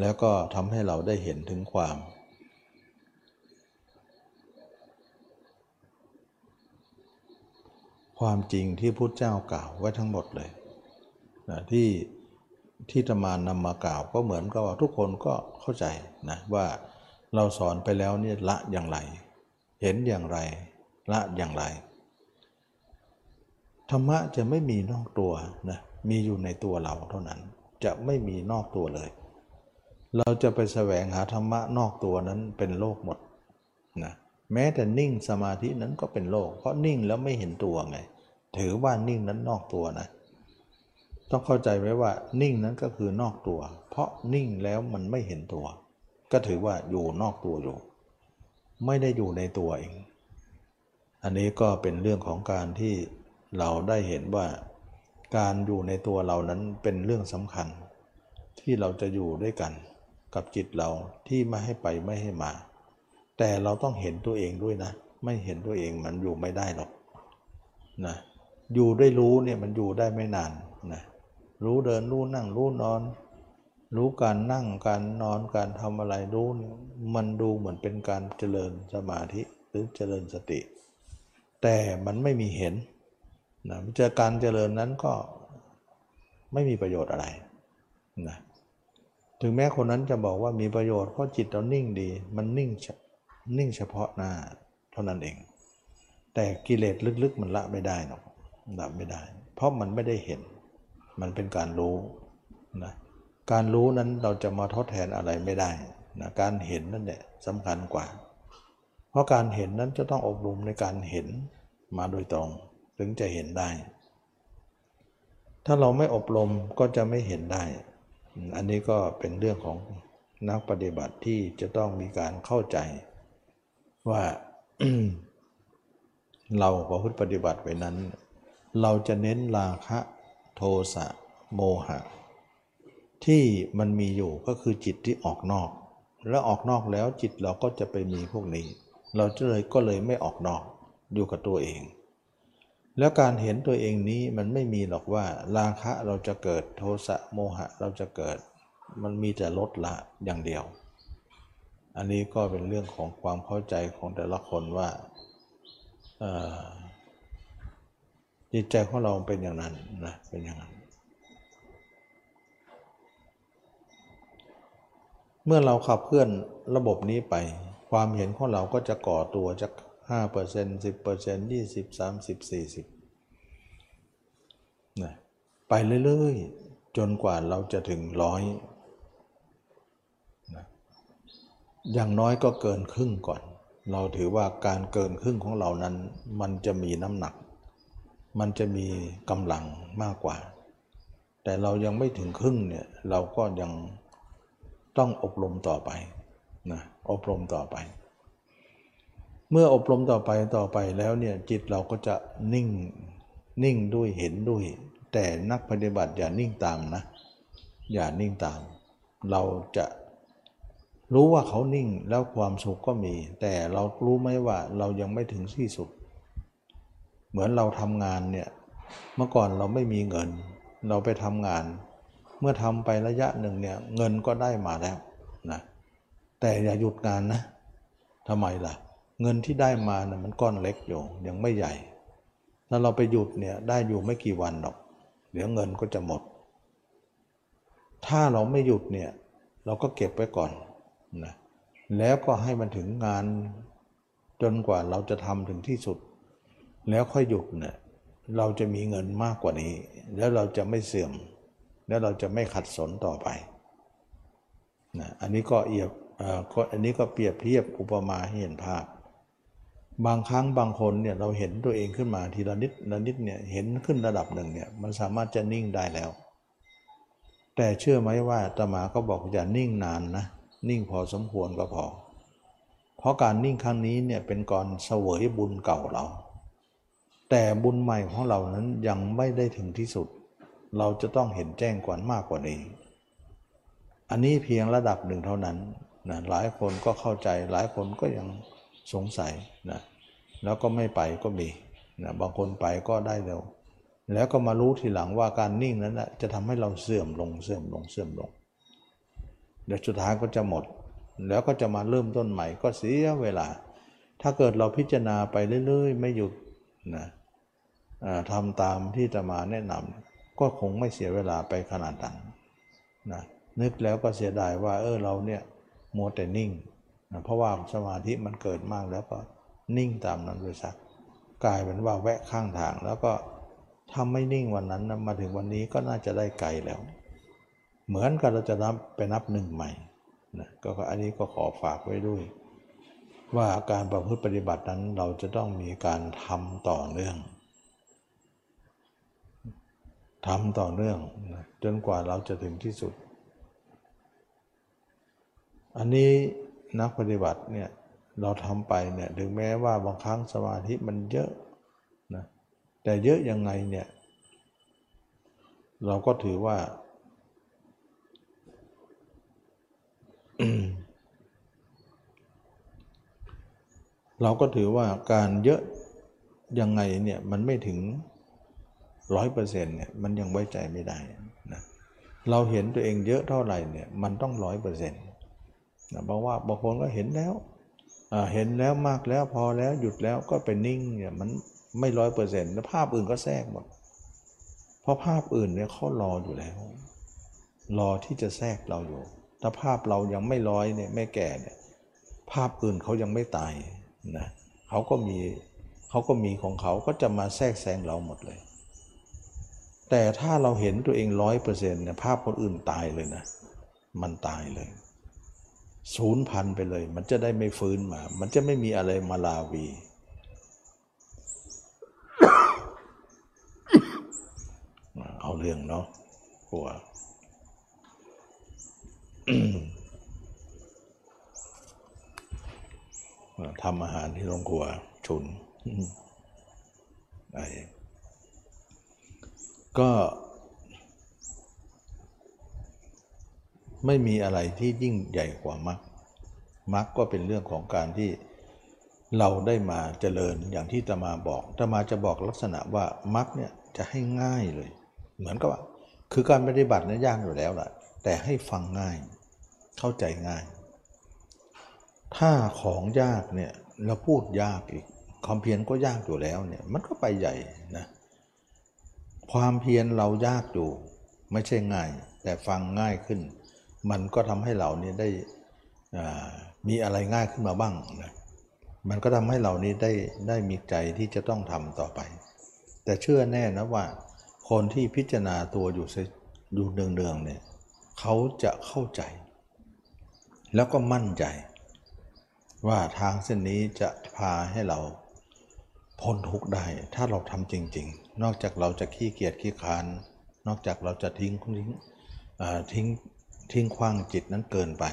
แล้วก็ทำให้เราได้เห็นถึงความ ความจริงที่พุทธเจ้ากล่าวไว้ทั้งหมดเลยนะที่ที่ตมานนำมากล่าวก็เหมือนกับว่าทุกคนก็เข้าใจนะว่าเราสอนไปแล้วเนี่ยละอย่างไร เห็นอย่างไร ละอย่างไร ธรรมะจะไม่มีนอกตัวนะมีอยู่ในตัวเราเท่านั้น จะไม่มีนอกตัวเลย เราจะไปแสวงหาธรรมะนอกตัวนั้นเป็นโลกหมดนะแม้แต่นิ่งสมาธินั้นก็เป็นโลก เพราะนิ่งแล้วไม่เห็นตัวไง ถือว่านิ่งนั้นนอกตัวนะ ต้องเข้าใจไว้ว่านิ่งนั้นก็คือนอกตัว เพราะนิ่งแล้วมันไม่เห็นตัว ก็ถือว่าอยู่นอกตัวอยู่ ไม่ได้อยู่ในตัวเอง อันนี้ก็เป็นเรื่องของการที่เราได้เห็นว่า การอยู่ในตัวเรานั้นเป็นเรื่องสำคัญ ที่เราจะอยู่ด้วยกันกับจิตเราที่ไม่ให้ไปไม่ให้มา แต่เราต้องเห็นตัวเองด้วยนะ ไม่เห็นตัวเองมันอยู่ไม่ได้หรอกนะอยู่ได้รู้เนี่ยมันอยู่ได้ไม่นานนะรู้เดินรู้นั่งรู้นอน รู้การนั่งการนอนการทำอะไรรู้เนี่ยมันดูเหมือนเป็นการเจริญสมาธิหรือเจริญสติ แต่มันไม่มีเห็นนะเจอการเจริญนั้นก็ไม่มีประโยชน์อะไรนะถึงแม้คนนั้นจะบอกว่ามีประโยชน์เพราะจิตเรานิ่งดี มันนิ่งนิ่งเฉพาะหน้าเท่านั้นเอง แต่กิเลสลึกๆ มันละไม่ได้หรอกละไม่ได้ เพราะมันไม่ได้เห็น มันเป็นการรู้นะ การรู้นั้นเราจะมาทดแทนอะไรไม่ได้นะการเห็นนั่นแหละสำคัญกว่า เพราะการเห็นนั้นจะต้องอบรมในการเห็นมาโดยตรงถึงจะเห็นได้ ถ้าเราไม่อบรมก็จะไม่เห็นได้ อันนี้ก็เป็นเรื่องของนักปฏิบัติที่จะต้องมีการเข้าใจ ว่าเราประพฤติปฏิบัติไว้นั้น เราจะเน้นราคะโทสะโมหะ ที่มันมีอยู่ก็คือจิตที่ออกนอก แล้วออกนอกแล้วจิตเราก็จะไปมีพวกนี้ เราจะเลยก็เลยไม่ออกนอกอยู่กับตัวเอง แล้วการเห็นตัวเองนี้มันไม่มีหรอกว่า ราคะเราจะเกิดโทสะโมหะเราจะเกิด มันมีแต่ลดละอย่างเดียว อันนี้ก็เป็นเรื่องของความเข้าใจของแต่ละคนว่าจิตใจของเราเป็นอย่างนั้นนะเป็นอย่างนั้น เมื่อเราขับเคลื่อนระบบนี้ไป ความเห็นของเราก็จะก่อตัวจาก 5% 10% 20 30 40นะไปเรื่อยๆ จนกว่าเราจะถึงร้อยนะอย่างน้อยก็เกินครึ่งก่อน เราถือว่าการเกินครึ่งของเรานั้น มันจะมีน้ำหนัก มันจะมีกำลังมากกว่า แต่เรายังไม่ถึงครึ่งเนี่ยเราก็ยัง ต้องอบรมต่อไปนะอบรมต่อไป เมื่ออบรมต่อไปต่อไปแล้วเนี่ยจิตเราก็จะนิ่งนิ่งด้วยเห็นด้วย แต่นักปฏิบัติอย่านิ่งตามนะ อย่านิ่งตาม เราจะรู้ว่าเขานิ่งแล้วความสุขก็มี แต่เรารู้ไหมว่าเรายังไม่ถึงที่สุด เหมือนเราทำงานเนี่ยเมื่อก่อนเราไม่มีเงิน เราไปทำงาน เมื่อทำไประยะหนึ่งเนี่ยเงินก็ได้มาแล้วนะแต่อย่าหยุดงานนะทำไมล่ะ เงินที่ได้มานะ่ะมันก้อนเล็กอยู่ยังไม่ใหญ่ ถ้าเราไปหยุดเนี่ยได้อยู่ไม่กี่วันหรอก เดี๋ยวเงินก็จะหมด ถ้าเราไม่หยุดเนี่ยเราก็เก็บไว้ก่อนนะแล้วก็ให้มันถึงงานจนกว่าเราจะทำถึงที่สุด แล้วค่อยหยุดเนี่ยเราจะมีเงินมากกว่านี้ แล้วเราจะไม่เสื่อม แล้วเราจะไม่ขัดสนต่อไปนะอันนี้ก็เอียบอันนี้ก็เปรียบเทียบอุปมาให้เห็นภาพ บางครั้งบางคนเนี่ยเราเห็นตัวเองขึ้นมาทีละนิดละนิดเนี่ยเห็นขึ้นระดับหนึ่งเนี่ยมันสามารถจะนิ่งได้แล้ว แต่เชื่อไหมว่าตมาก็บอกอย่านิ่งนานนะนิ่งพอสมควรก็พอ เพราะการนิ่งครั้งนี้เนี่ยเป็นก่อนเสวยบุญเก่าเรา แต่บุญใหม่ของเรานั้นยังไม่ได้ถึงที่สุด เราจะต้องเห็นแจ้งกว่ามากกว่านี้ อันนี้เพียงระดับหนึ่งเท่านั้นนะหลายคนก็เข้าใจหลายคนก็ยังสงสัยนะแล้วก็ไม่ไปก็มีนะบางคนไปก็ได้เร็ว แล้วก็มารู้ทีหลังว่าการนิ่งนั้นนะจะทำให้เราเสื่อมลงเสื่อมลงเสื่อมลงเดี๋ยวสุดท้ายก็จะหมด แล้วก็จะมาเริ่มต้นใหม่ก็เสียเวลา ถ้าเกิดเราพิจารณาไปเรื่อย ๆ ไม่หยุดนะทำตามที่จะมาแนะนำ ก็คงไม่เสียเวลาไปขนาดนั้นนะนึกแล้วก็เสียดายว่าเออเราเนี่ยมัวแต่นิ่งนะเพราะว่าสมาธิมันเกิดมากแล้วก็นิ่งตามนั้นเลยสักกลายเป็นว่าแวะข้างทางแล้วก็ทำไม่นิ่งวันนั้นนะมาถึงวันนี้ก็น่าจะได้ไกลแล้ว เหมือนกับเราจะนับไปนับหนึ่งใหม่นะก็อันนี้ก็ขอฝากไว้ด้วย ว่าการประพฤติปฏิบัตินั้นเราจะต้องมีการทำต่อเนื่อง ทำต่อเนื่องนะจนกว่าเราจะถึงที่สุด อันนี้นักปฏิบัติเนี่ยเราทำไปเนี่ยถึงแม้ว่าบางครั้งสมาธิมันเยอะนะแต่เยอะยังไงเนี่ย เราก็ถือว่า เราก็ถือว่าการเยอะยังไงเนี่ยมันไม่ถึง ร้อยเปอร์เซ็นต์เนี่ยมันยังไว้ใจไม่ได้นะเราเห็นตัวเองเยอะเท่าไหร่เนี่ยมันต้องร้อยเปอร์เซ็นต์นะเพราะว่าบางคนก็เห็นแล้วเห็นแล้วมากแล้วพอแล้วหยุดแล้วก็เป็นนิ่งเนี่ยมันไม่ร้อยเปอร์เซ็นต์แล้วภาพอื่นก็แทรกหมดเพราะภาพอื่นเนี่ยเขารออยู่แล้ว รอที่จะแทรกเราอยู่ ถ้าภาพเรายังไม่ร้อยเนี่ยไม่แก่เนี่ยภาพอื่นเขายังไม่ตายนะเขาก็มีเขาก็มีของเขาก็จะมาแทรกแซงเราหมดเลย แต่ถ้าเราเห็นตัวเองร้อยเปอร์เซ็นต์เนี่ยภาพคนอื่นตายเลยนะ มันตายเลยศูนย์พันไปเลย มันจะได้ไม่ฟื้นมา มันจะไม่มีอะไรมาลาวี เอาเรื่องเนาะกลัวทำอาหารที่โรงครัวฉุนไอ ก็ไม่มีอะไรที่ยิ่งใหญ่กว่ามรรค มรรคก็เป็นเรื่องของการที่เราได้มาเจริญอย่างที่ตมาบอกตมาจะบอกลักษณะว่ามรรคเนี่ยจะให้ง่ายเลย เหมือนกับว่า คือการปฏิบัตินี่ยยากอยู่แล้วแหละ แต่ให้ฟังง่าย เข้าใจง่าย ถ้าของยากเนี่ยเราพูดยากอีกความเพียรก็ยากอยู่แล้วเนี่ยมันก็ไปใหญ่นะ ความเพียรเรายากอยู่ ไม่ใช่ง่าย แต่ฟังง่ายขึ้น มันก็ทำให้เรานี่ได้มีอะไรง่ายขึ้นมาบ้างนะมันก็ทำให้เรานี้ได้ได้มีใจที่จะต้องทำต่อไป แต่เชื่อแน่นะว่า คนที่พิจารณาตัวอยู่อยู่เนืองๆเนี่ยเขาจะเข้าใจ แล้วก็มั่นใจ ว่าทางเส้นนี้จะพาให้เราพ้นทุกข์ได้ ถ้าเราทำจริง ๆ นอกจากเราจะขี้เกียจขี้คาน นอกจากเราจะทิ้งทิ้งทิ้งทิ้งขว้างจิตนั้นเกินไป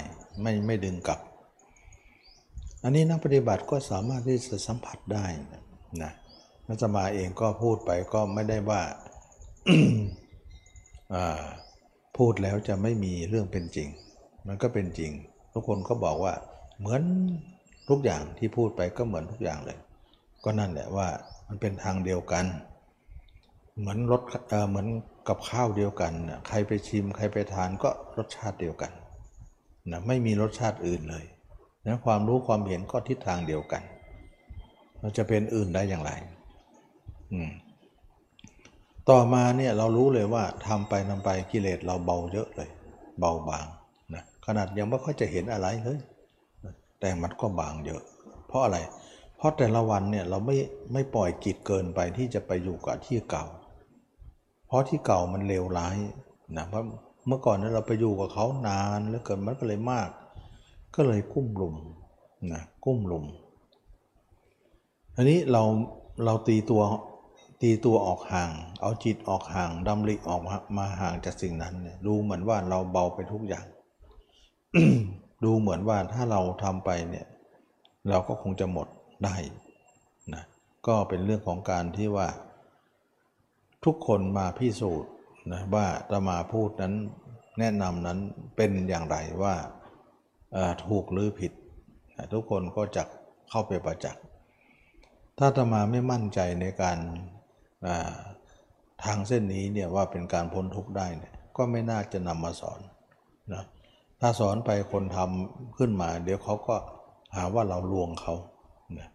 ไม่ไม่ดึงกลับ อันนี้นักปฏิบัติก็สามารถที่จะสัมผัสได้นะนักมาเองก็พูดไปก็ไม่ได้ว่าพูดแล้วจะไม่มีเรื่องเป็นจริง มันก็เป็นจริง ทุกคนก็บอกว่าเหมือนทุกอย่างที่พูดไปก็เหมือนทุกอย่างเลย ก็นั่นแหละว่ามันเป็นทางเดียวกัน เหมือนรถเหมือนกับข้าวเดียวกันใครไปชิมใครไปทานก็รสชาติเดียวกันนะไม่มีรสชาติอื่นเลยนะความรู้ความเห็นก็ทิศทางเดียวกัน เราจะเป็นอื่นได้อย่างไรอืมต่อมาเนี่ยเรารู้เลยว่าทำไปทำไปกิเลสเราเบาเยอะเลย เบาบางนะขนาดยังไม่ค่อยจะเห็นอะไรเลยแต่มันก็บางเยอะ เพราะอะไร เพราะแต่ละวันเนี่ยเราไม่ไม่ปล่อยจิตเกินไปที่จะไปอยู่กับที่เก่า เพราะที่เก่ามันเลวร้ายนะเพราะเมื่อก่อนนั้นเราไปอยู่กับเขานานแล้วเกิดมันก็เลยมาก ก็เลยกุ้มลุมนะกุ้มลุมอันนี้เราเราตีตัวตีตัวออกห่าง เอาจิตออกห่างดำริออกมาห่างจากสิ่งนั้นเนี่ยดูเหมือนว่าเราเบาไปทุกอย่าง ดูเหมือนว่าถ้าเราทำไปเนี่ย เราก็คงจะหมดได้นะก็เป็นเรื่องของการที่ว่า ทุกคนมาพิสูจน์นะว่าตมาพูดนั้นแนะนำนั้นเป็นอย่างไรว่าถูกหรือผิด ทุกคนก็จะเข้าไปประจักษ์ถ้าตมาไม่มั่นใจในการทางเส้นนี้เนี่ยว่าเป็นการพ้นทุกข์ได้เนี่ยก็ไม่น่าจะนำมาสอนนะถ้าสอนไปคนทำขึ้นมา เดี๋ยวเขาก็หาว่าเราลวงเขานะ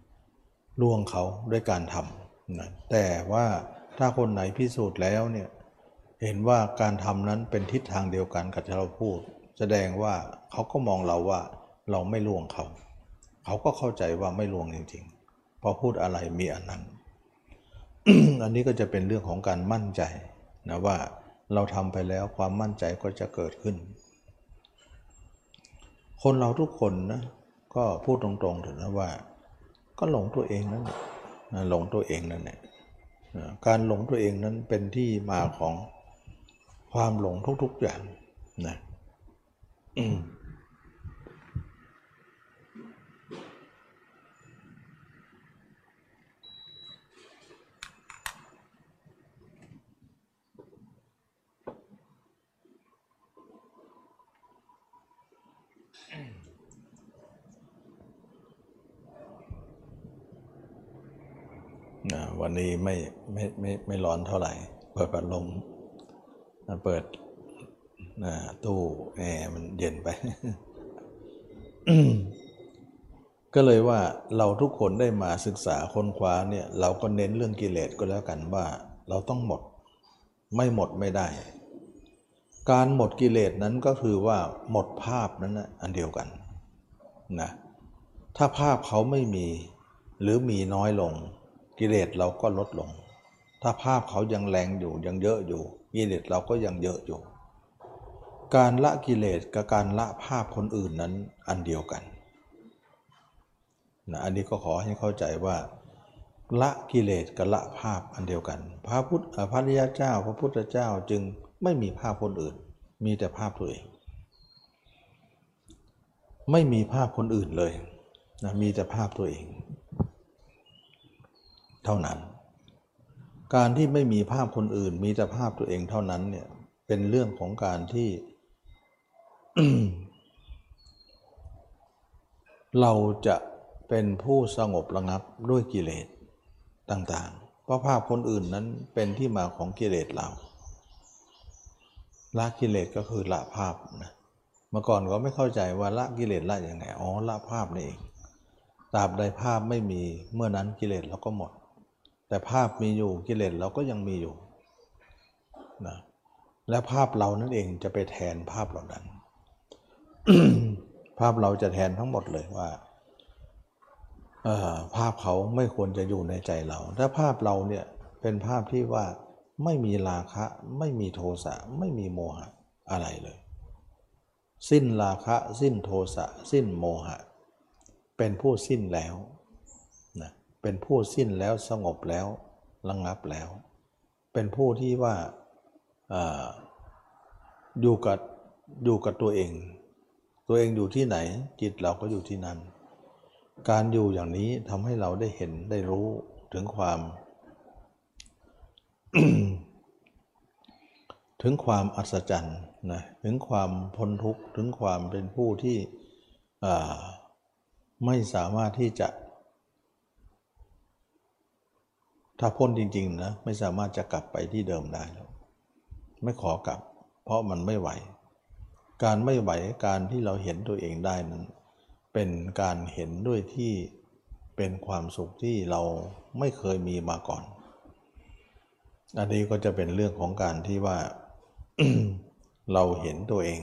ลวงเขาด้วยการทำนะแต่ว่า ถ้าคนไหนพิสูจน์แล้วเนี่ยเห็นว่าการทำนั้นเป็นทิศทางเดียวกันกับที่เราพูด แสดงว่าเขาก็มองเราว่าเราไม่ลวงเขา เขาก็เข้าใจว่าไม่ลวงจริงๆพอพูดอะไรมีอันนั้น อันนี้ก็จะเป็นเรื่องของการมั่นใจนะว่าเราทำไปแล้วความมั่นใจก็จะเกิดขึ้น คนเราทุกคนนะก็พูดตรงๆเถอะนะว่า ก็หลงตัวเองนั่นแหละหลงตัวเองนั่นแหละ การหลงตัวเองนั้นเป็นที่มาของความหลงทุกๆอย่างนะอืม วันนี้ไม่ไม่ไม่ไม่ร้อนเท่าไหร่ เปิดพัดลมนเปิดตู้แอร์มันเย็นไป ก็เลยว่าเราทุกคนได้มาศึกษาค้นคว้าเนี่ย เราก็เน้นเรื่องกิเลสก็แล้วกันว่า เราต้องหมด ไม่หมดไม่ได้ การหมดกิเลสนั้นก็คือว่าหมดภาพนั้นนะอันเดียวกันนะถ้าภาพเขาไม่มีหรือมีน้อยลง กิเลสเราก็ลดลง ถ้าภาพเขายังแรงอยู่ยังเยอะอยู่ กิเลสเราก็ยังเยอะอยู่ การละกิเลสกับการละภาพคนอื่นนั้นอันเดียวกันนะอันนี้ก็ขอให้เข้าใจว่า ละกิเลสกับละภาพอันเดียวกัน พระพุทธพระริยเจ้า พระพุทธเจ้าจึงไม่มีภาพคนอื่น มีแต่ภาพตัวเอง ไม่มีภาพคนอื่นเลยนะมีแต่ภาพตัวเอง เท่านั้น การที่ไม่มีภาพคนอื่น มีแต่ภาพตัวเองเท่านั้นเนี่ยเป็นเรื่องของการที่ เราจะเป็นผู้สงบระงับด้วยกิเลสต่างๆ เพราะภาพคนอื่นนั้นเป็นที่มาของกิเลสเราละกิเลสก็คือละภาพนะเมื่อก่อนก็ไม่เข้าใจว่าละกิเลสละอย่างไงอ๋อละภาพนี่เองตราบใดภาพไม่มีเมื่อนั้นกิเลสเราก็หมด แต่ภาพมีอยู่กิเลสเราก็ยังมีอยู่นะและภาพเรานั่นเองจะไปแทนภาพเหล่านั้น ภาพเราจะแทนทั้งหมดเลยว่าภาพเขาไม่ควรจะอยู่ในใจเรา ถ้าภาพเราเนี่ยเป็นภาพที่ว่าไม่มีราคะ ไม่มีโทสะไม่มีโมหะอะไรเลย สิ้นราคะ สิ้นโทสะสิ้นโมหะ เป็นผู้สิ้นแล้ว เป็นผู้สิ้นแล้วสงบแล้วระงงับแล้ว เป็นผู้ที่ว่าออยู่กับอยู่กับตัวเอง ตัวเองอยู่ที่ไหน จิตเราก็อยู่ที่นั่น การอยู่อย่างนี้ทำให้เราได้เห็นได้รู้ถึงความ ถึงความอัศจรรย์นะถึงความพ้นทุกข์ถึงความเป็นผู้ที่ไม่สามารถที่จะ ถ้าพ้นจริงๆนะไม่สามารถจะกลับไปที่เดิมได้แล้วไม่ขอกลับ เพราะมันไม่ไหว การไม่ไหวการที่เราเห็นตัวเองได้นั้น เป็นการเห็นด้วยที่เป็นความสุขที่เราไม่เคยมีมาก่อน อันนี้ก็จะเป็นเรื่องของการที่ว่าเราเห็นตัวเอง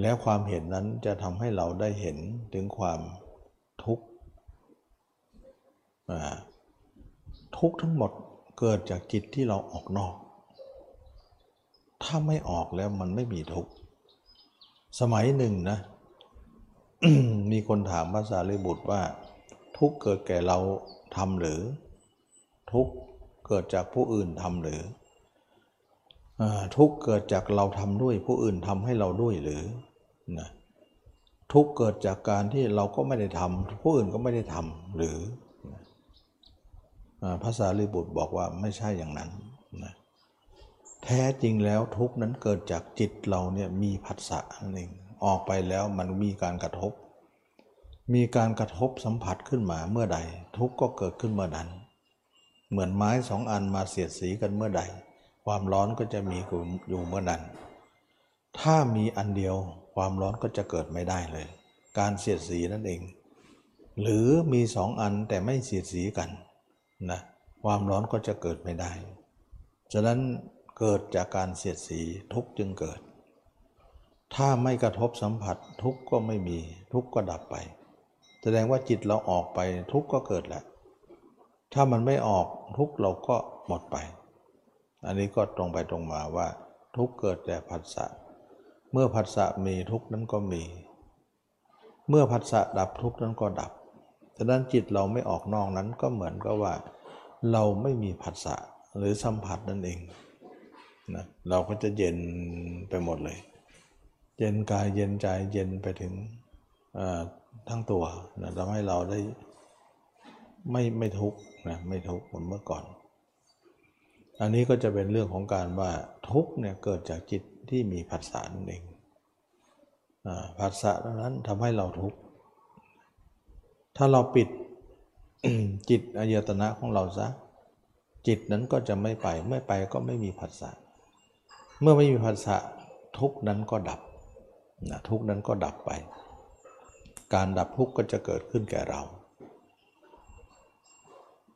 แล้วความเห็นนั้นจะทำให้เราได้เห็นถึงความทุกข์ ทุกทั้งหมดเกิดจากจิตที่เราออกนอก ถ้าไม่ออกแล้วมันไม่มีทุกสมัยหนึ่งนะ มีคนถามพระสารีบุตรว่า ทุกเกิดแก่เราทำหรือ ทุกเกิดจากผู้อื่นทำหรือทุกเกิดจากเราทำด้วยผู้อื่นทำให้เราด้วยหรือนะทุกเกิดจากการที่เราก็ไม่ได้ทำผู้อื่นก็ไม่ได้ทำหรือ ภาษาลีบุตรบอกว่าไม่ใช่อย่างนั้นนะแท้จริงแล้วทุกนั้นเกิดจากจิตเราเนี่ยมีผัสสะนั่นเองออกไปแล้วมันมีการกระทบ มีการกระทบสัมผัสขึ้นมาเมื่อใด ทุกก็เกิดขึ้นเมื่อนั้น เหมือนไม้สองอันมาเสียดสีกันเมื่อใด ความร้อนก็จะมีอยู่เมื่อนั้น ถ้ามีอันเดียวความร้อนก็จะเกิดไม่ได้เลย การเสียดสีนั่นเอง หรือมีสองอันแต่ไม่เสียดสีกัน นะความร้อนก็จะเกิดไม่ได้ ฉะนั้นเกิดจากการเสียดสีทุกจึงเกิด ถ้าไม่กระทบสัมผัสทุกก็ไม่มีทุกก็ดับไป แสดงว่าจิตเราออกไปทุกก็เกิดแหละ ถ้ามันไม่ออกทุกเราก็หมดไป อันนี้ก็ตรงไปตรงมาว่า ทุกเกิดแต่ผัสสะ เมื่อผัสสะมีทุกนั้นก็มี เมื่อผัสสะดับทุกนั้นก็ดับ ฉะนั้นจิตเราไม่ออกนอกนั้นก็เหมือนกับว่า เราไม่มีผัสสะหรือสัมผัสนั่นเองนะเราก็จะเย็นไปหมดเลย เย็นกายเย็นใจเย็นไปถึงทั้งตัวนะทำให้เราได้ไม่ไม่ทุกข์นะไม่ทุกข์เหมือนเมื่อก่อน อันนี้ก็จะเป็นเรื่องของการว่าทุกข์เนี่ยเกิดจากจิตที่มีผัสสะนั่นเองผัสสะนั้นทำให้เราทุกข์ ถ้าเราปิดจิตอายตนะของเราซะ จิตนั้นก็จะไม่ไปไม่ไปก็ไม่มีผัสสะเมื่อไม่มีผัสสะทุกนั้นก็ดับนะทุกนั้นก็ดับไป การดับทุกก็จะเกิดขึ้นแก่เรา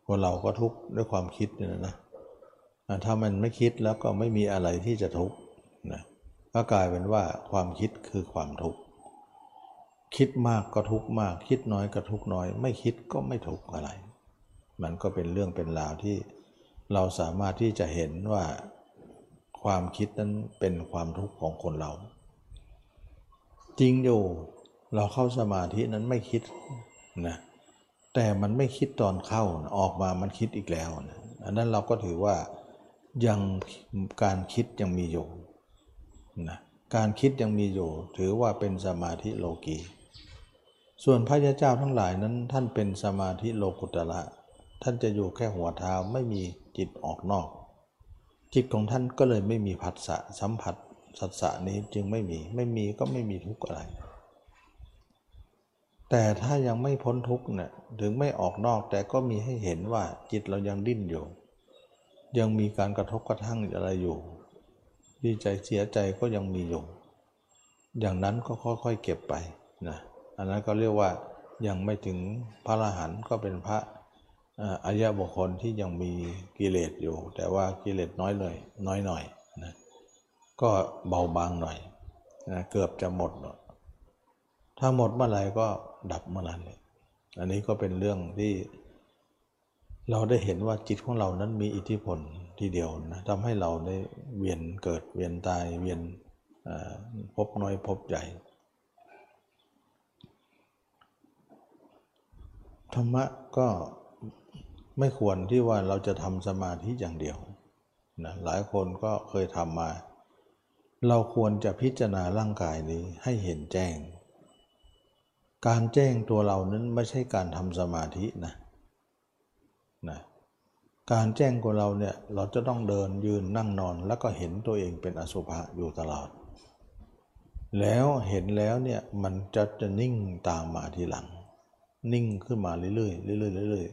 คนเราก็ทุกข์ด้วยความคิดเนี่ยนะถ้ามันไม่คิดแล้วก็ไม่มีอะไรที่จะทุกข์นะก็กลายเป็นว่าความคิดคือความทุกข์ คิดมากก็ทุกมาก คิดน้อยก็ทุกน้อย ไม่คิดก็ไม่ทุกอะไร มันก็เป็นเรื่องเป็นราวที่เราสามารถที่จะเห็นว่าความคิดนั้นเป็นความทุกข์ของคนเรา จริงอยู่เราเข้าสมาธินั้นไม่คิดนะแต่มันไม่คิดตอนเข้าออกมามันคิดอีกแล้วนะอันนั้นเราก็ถือว่ายังการคิดยังมีอยู่นะการคิดยังมีอยู่ ถือว่าเป็นสมาธิโลกี ส่วนพระยาเจ้าทั้งหลายนั้นท่านเป็นสมาธิโลกุตระท่านจะอยู่แค่หัวเท้าไม่มีจิตออกนอก จิตของท่านก็เลยไม่มีผัสสะสัมผัสสัสสะนี้จึงไม่มีไม่มีก็ไม่มีทุกข์อะไร แต่ถ้ายังไม่พ้นทุกข์เนี่ยถึงไม่ออกนอกแต่ก็มีให้เห็นว่าจิตเรายังดิ้นอยู่ ยังมีการกระทบกระทั่งอะไรอยู่ ดีใจเสียใจก็ยังมีอยู่ อย่างนั้นก็ค่อยๆเก็บไปนะ อันนั้นก็เรียกว่ายังไม่ถึงพระอรหันต์ก็เป็นพระอายะบุคคลที่ยังมีกิเลสอยู่ แต่ว่ากิเลสน้อยเลยน้อยหน่อยนะก็เบาบางหน่อยนะเกือบจะหมด ถ้าหมดเมื่อไหร่ก็ดับเมื่อนั้นเลยอันนี้ก็เป็นเรื่องที่ เราได้เห็นว่าจิตของเรานั้นมีอิทธิพลทีเดียวนะทำให้เราได้เวียนเกิดเวียนตายเวียนพบน้อยพบใหญ่ ธรรมะก็ไม่ควรที่ว่าเราจะทำสมาธิอย่างเดียวนะหลายคนก็เคยทำมา เราควรจะพิจารณาร่างกายนี้ให้เห็นแจ้ง การแจ้งตัวเรานั้นไม่ใช่การทำสมาธินะนะการแจ้งตัวเราเนี่ยเราจะต้องเดินยืนนั่งนอน แล้วก็เห็นตัวเองเป็นอสุภะอยู่ตลอด แล้วเห็นแล้วเนี่ยมันจะจะนิ่งตามมาทีหลัง นิ่งขึ้นมาเรื่อยๆเรื่อยๆเรื่อย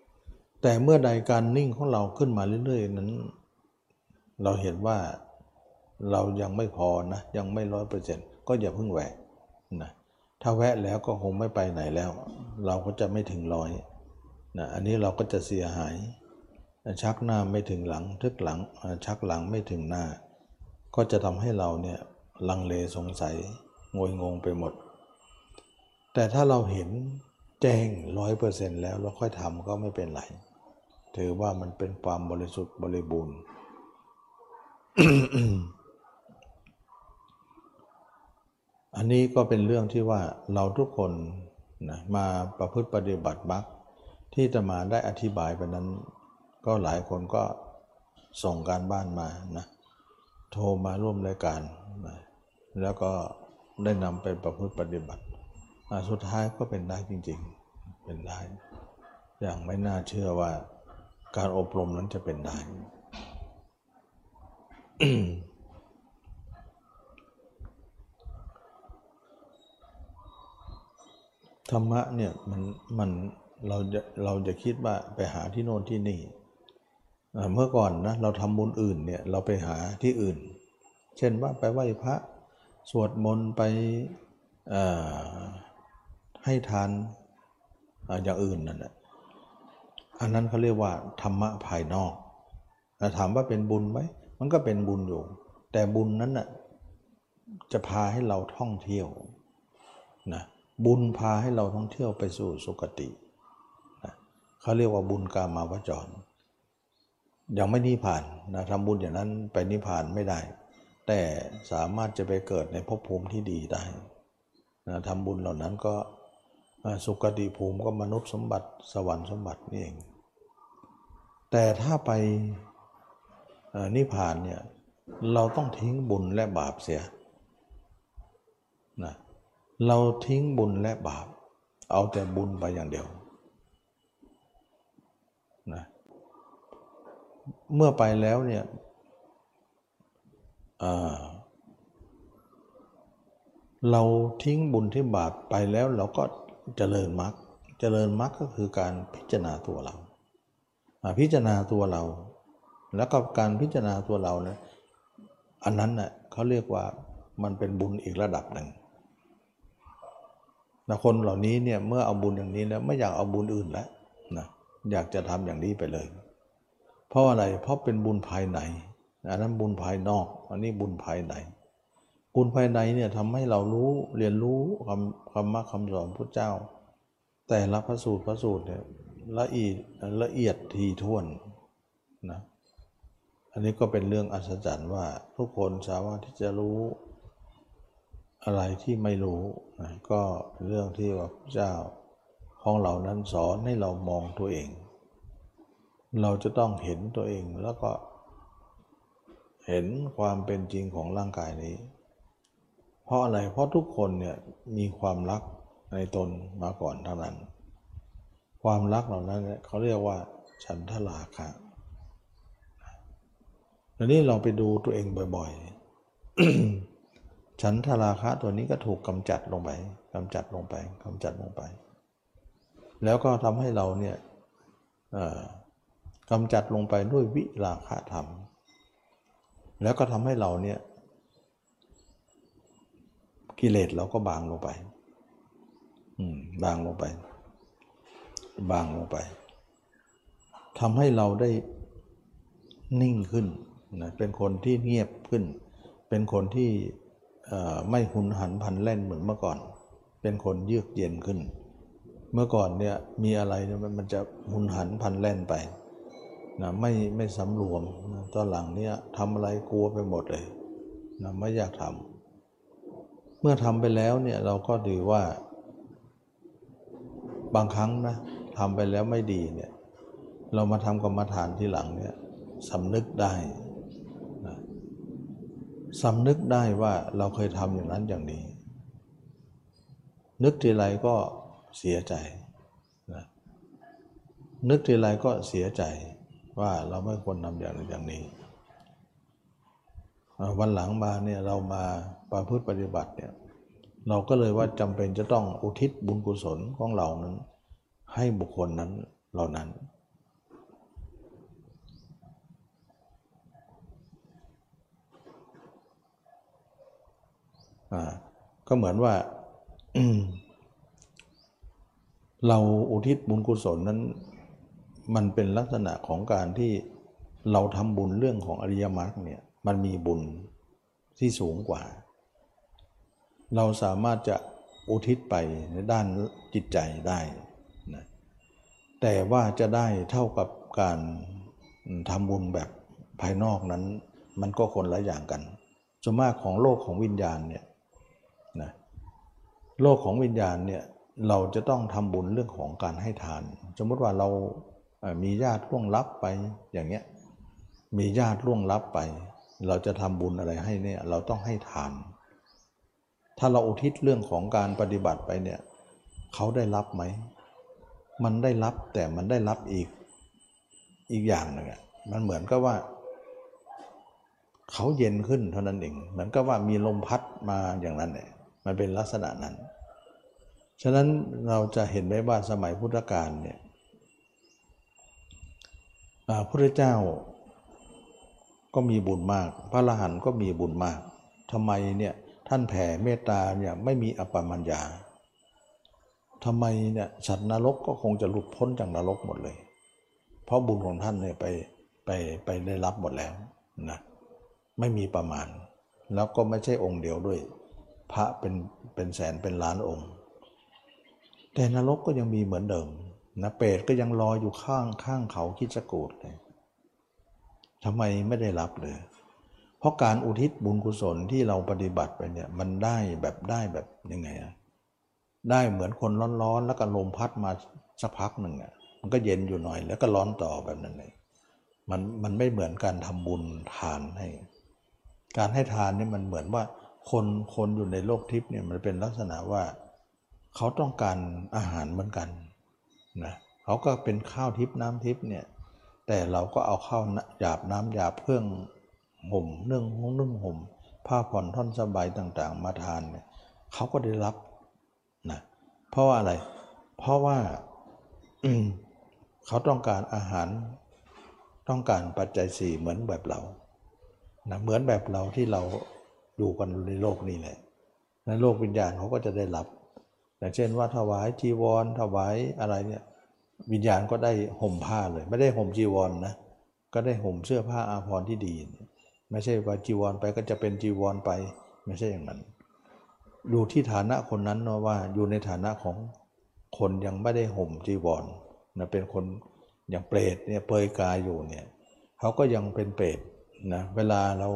ๆแต่เมื่อใดการนิ่งของเราขึ้นมาเรื่อยๆนั้น เราเห็นว่าเรายังไม่พอนะยังไม่ร้อยเปอร์เซ็นต์ก็อย่าเพิ่งแหวกนะถ้าแวะแล้วก็คงไม่ไปไหนแล้ว เราก็จะไม่ถึงร้อยนะอันนี้เราก็จะเสียหาย ชักหน้าไม่ถึงหลังทึกหลังชักหลังไม่ถึงหน้า ก็จะทำให้เราเนี่ยลังเลสงสัยงวยงงไปหมด แต่ถ้าเราเห็น แจ้งร้อยเปอร์เซ็นต์แล้วเราค่อยทำก็ไม่เป็นไร ถือว่ามันเป็นความบริสุทธิ์บริบูรณ์อันนี้ก็เป็นเรื่องที่ว่าเราทุกคนนะมาประพฤติปฏิบัติบักที่จะมาได้อธิบายไปนั้น ก็หลายคนก็ส่งการบ้านมานะโทรมาร่วมรายการนะแล้วก็ได้นำไปประพฤติปฏิบัติ สุดท้ายก็เป็นได้จริงๆ เป็นได้ อย่างไม่น่าเชื่อว่าการอบรมนั้นจะเป็นได้ธรรมะเนี่ยมันมันเราจะเราจะคิดว่าไปหาที่โน่นที่นี่ เมื่อก่อนนะเราทำบุญอื่นเนี่ยเราไปหาที่อื่น เช่นว่าไปไหว้พระสวดมนต์ไปอ่อ ให้ทานอย่างอื่นนั่นแหละอันนั้นเขาเรียกว่าธรรมะภายนอกแต่ถามว่าเป็นบุญไหมมันก็เป็นบุญอยู่ แต่บุญนั้นน่ะจะพาให้เราท่องเที่ยวนะบุญพาให้เราท่องเที่ยวไปสู่สุคตินะเขาเรียกว่าบุญกามาวจร ยังไม่นิพพานนะทำบุญอย่างนั้นไปนิพพานไม่ได้ แต่สามารถจะไปเกิดในภพภูมิที่ดีได้นะทำบุญเหล่านั้นก็ สุคติภูมิก็มนุษย์สมบัติสวรรค์สมบัตินี่เอง แต่ถ้าไปนิพพานเนี่ยเราต้องทิ้งบุญและบาปเสียนะเราทิ้งบุญและบาป เอาแต่บุญไปอย่างเดียวนะเมื่อไปแล้วเนี่ยเราทิ้งบุญที่บาปไปแล้วเราก็ เจริญมรรคเจริญมรรคก็คือการพิจารณาตัวเราอ่าพิจารณาตัวเรา แล้วก็การพิจารณาตัวเรานะอันนั้นน่ะเขาเรียกว่ามันเป็นบุญอีกระดับหนึ่งนะคนเหล่านี้เนี่ยเมื่อเอาบุญอย่างนี้แล้วไม่อยากเอาบุญอื่นแล้วนะอยากจะทำอย่างนี้ไปเลย เพราะอะไรเพราะเป็นบุญภายในอันนั้นบุญภายนอก อันนี้บุญภายใน บุญภายในเนี่ยทำให้เรารู้เรียนรู้คำคำมาคำสอนพระเจ้า แต่ละพระสูตรพระสูตรเนี่ยละเอียดละเอียดทีท่วนนะอันนี้ก็เป็นเรื่องอัศจรรย์ว่าทุกคนสามารถที่จะรู้อะไรที่ไม่รู้นะก็เป็นเรื่องที่ว่าพระเจ้าของเรานั้นสอนให้เรามองตัวเอง เราจะต้องเห็นตัวเองแล้วก็เห็นความเป็นจริงของร่างกายนี้ เพราะอะไร เพราะทุกคนเนี่ยมีความรักในตนมาก่อนเท่านั้น ความรักเหล่านั้นเนี่ยเขาเรียกว่า ฉันทราคะทีนี้เราไปดูตัวเองบ่อยๆ ฉันทราคะตัวนี้ก็ถูกกำจัดลงไปกำจัดลงไปกำจัดลงไป แล้วก็ทำให้เราเนี่ยกำจัดลงไปด้วยวิราคะธรรม แล้วก็ทำให้เราเนี่ย กิเลสเราก็บางลงไป อืม บางลงไป บางลงไปทำให้เราได้นิ่งขึ้นนะเป็นคนที่เงียบขึ้น เป็นคนที่ไม่หุนหันพันแล่นเหมือนเมื่อก่อน เป็นคนเยือกเย็นขึ้น เมื่อก่อนเนี่ยมีอะไรเนี่ยมันมันจะหุนหันพันแล่นไปนะไม่ไม่สำรวมนะตอนหลังเนี่ยทำอะไรกลัวไปหมดเลยนะไม่อยากทำ เมื่อทำไปแล้วเนี่ยเราก็ถือว่า บางครั้งนะทำไปแล้วไม่ดีเนี่ย เรามาทำกรรมฐานที่หลังเนี่ยสำนึกได้นะสำนึกได้ว่าเราเคยทำอย่างนั้นอย่างนี้ นึกทีไรก็เสียใจนะนึกทีไรก็เสียใจว่าเราไม่ควรทำอย่างนั้นอย่างนี้วันหลังมาเนี่ยเรามา ประพฤติปฏิบัติเนี่ยเราก็เลยว่าจำเป็นจะต้องอุทิศบุญกุศลของเรานั้น ให้บุคคลนั้นเหล่านั้นอ่าก็เหมือนว่าเราอุทิศบุญกุศลนั้น มันเป็นลักษณะของการที่เราทำบุญเรื่องของอริยมรรคเนี่ยมันมีบุญที่สูงกว่า เราสามารถจะอุทิศไปในด้านจิตใจได้นะแต่ว่าจะได้เท่ากับการทำบุญแบบภายนอกนั้น มันก็คนละอย่างกันส่วนมากของโลกของวิญญาณเนี่ยนะโลกของวิญญาณเนี่ยเราจะต้องทำบุญเรื่องของการให้ทาน สมมติว่าเรามีญาติล่วงลับไปอย่างเงี้ยมีญาติล่วงลับไป เราจะทำบุญอะไรให้เนี่ยเราต้องให้ทาน ถ้าเราอุทิศเรื่องของการปฏิบัติไปเนี่ยเขาได้รับไหม มันได้รับแต่มันได้รับอีกอีกอย่างหนึ่งอะมันเหมือนกับว่า เขาเย็นขึ้นเท่านั้นเอง เหมือนกับว่ามีลมพัดมาอย่างนั้นเนี่ยมันเป็นลักษณะนั้น ฉะนั้นเราจะเห็นได้ว่าสมัยพุทธกาลเนี่ยเอ่าพระเจ้าก็มีบุญมาก พระอรหันต์ก็มีบุญมากทำไมเนี่ย ท่านแผ่เมตตาเนี่ยไม่มีอปปมัญญาทำไมเนี่ยสัตว์นรกก็คงจะหลุดพ้นจากนรกหมดเลย เพราะบุญของท่านเนี่ยไปไปไปได้รับหมดแล้วนะไม่มีประมาณ แล้วก็ไม่ใช่องค์เดียวด้วย พระเป็นเป็นแสนเป็นล้านองค์ แต่นรกก็ยังมีเหมือนเดิมนะเปรตก็ยังรอยอยู่ข้างข้างเขาคิดจกูดเลยทำไมไม่ได้รับเลย เพราะการอุทิศบุญกุศลที่เราปฏิบัติไปเนี่ยมันได้แบบได้แบบยังไงอะได้เหมือนคนร้อนๆ แล้วก็ลมพัดมาสักพักหนึ่งอะมันก็เย็นอยู่หน่อยแล้วก็ร้อนต่อแบบนั้นเลยมันมันไม่เหมือนการทำบุญทานให้ การให้ทานนี่มันเหมือนว่าคนคนอยู่ในโลกทิพย์เนี่ยมันเป็นลักษณะว่า เขาต้องการอาหารเหมือนกันนะเขาก็เป็นข้าวทิพย์น้ำทิพย์เนี่ยแต่เราก็เอาข้าวหยาบน้ำหยาบเพื่อง ห่มเนื่องห้องนึ่งห่มผ้าผ่อนท่อนสบายต่างๆ มาทานเนี่ยเขาก็ได้รับนะเพราะว่าอะไร เพราะว่าเขาต้องการอาหารต้องการปัจจัยสี่เหมือนแบบเรานะเหมือนแบบเราที่เราดูกันในโลกนี้แหละในโลกวิญญาณเขาก็จะได้รับอย่างเช่นว่าถวายจีวรถวายอะไรเนี่ยวิญญาณก็ได้ห่มผ้าเลย ไม่ได้ห่มจีวรนนะก็ได้ห่มเสื้อผ้าอาภรณ์ที่ดี ไม่ใช่ว่าจีวรไปก็จะเป็นจีวรไป ไม่ใช่อย่างนั้นดูที่ฐานะคนนั้นเนาะว่าอยู่ในฐานะของคนยังไม่ได้ห่มจีวรนะเป็นคนอย่างเปรตเนี่ยเปยกายอยู่เนี่ยเขาก็ยังเป็นเปรตนะเวลาเรา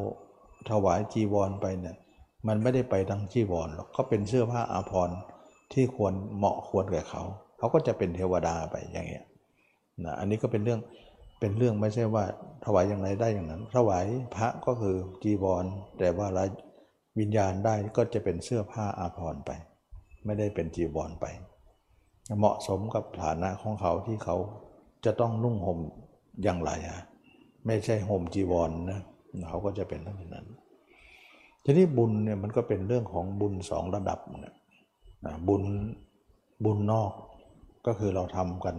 ถวายจีวรไปเนี่ยมันไม่ได้ไปทั้งจีวรหรอกก็เป็นเสื้อผ้าอาภรณ์ที่ควรเหมาะควรแก่เขา เขาก็จะเป็นเทวดาไปอย่างเงี้ยนะอันนี้ก็เป็นเรื่อง เป็นเรื่องไม่ใช่ว่าถวายอย่างไรได้อย่างนั้น ถวายพระก็คือจีวร แต่ว่าวิญญาณได้ก็จะเป็นเสื้อผ้าอาภรณ์ไป ไม่ได้เป็นจีวรไป เหมาะสมกับฐานะของเขาที่เขาจะต้องนุ่งห่มอย่างไรอะไม่ใช่ห่มจีวรนนะเขาก็จะเป็นทั้งนั้น ทีนี้บุญเนี่ยมันก็เป็นเรื่องของบุญสองระดับนะบุญบุญนอกก็คือเราทำกัน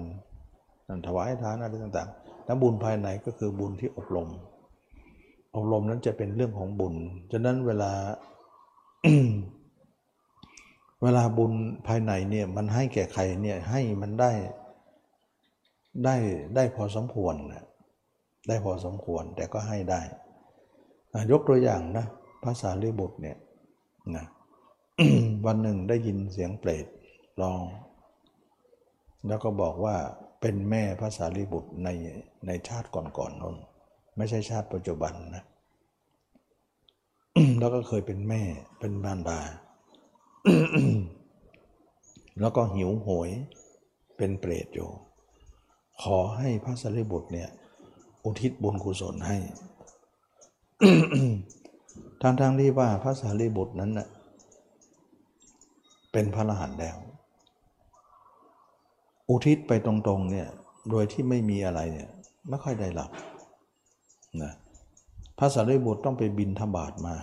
ถวายทานอะไรต่างๆ แล้วบุญภายในก็คือบุญที่อบรม อบรมนั้นจะเป็นเรื่องของบุญ ฉะนั้นเวลา เวลาบุญภายในเนี่ยมันให้แก่ใครเนี่ยให้มันได้ได้ได้พอสมควรนะได้พอสมควรแต่ก็ให้ได้ ยกตัวอย่างนะภาษาลิบุตรเนี่ยนะวันหนึ่งได้ยินเสียงเปรตร้อง แล้วก็บอกว่า เป็นแม่ภาษาลิบุตรในในชาติก่อนๆนนนไม่ใช่ชาติปัจจุบันนะแล้วก็เคยเป็นแม่เป็นบานดา แล้วก็หิวโหยเป็นเปรตอยู่ ขอให้พระสารีบุตรเนี่ย อุทิศบุญกุศลให้ทางทางที่ว่าพระสารีบุตรนั้นน่ะเป็นพระอรหันต์แล้ว อุทิศไปตรงๆเนี่ยโดยที่ไม่มีอะไรเนี่ยไม่ค่อยได้หลับนะพระสารีบุตรต้องไปบินธบาตมา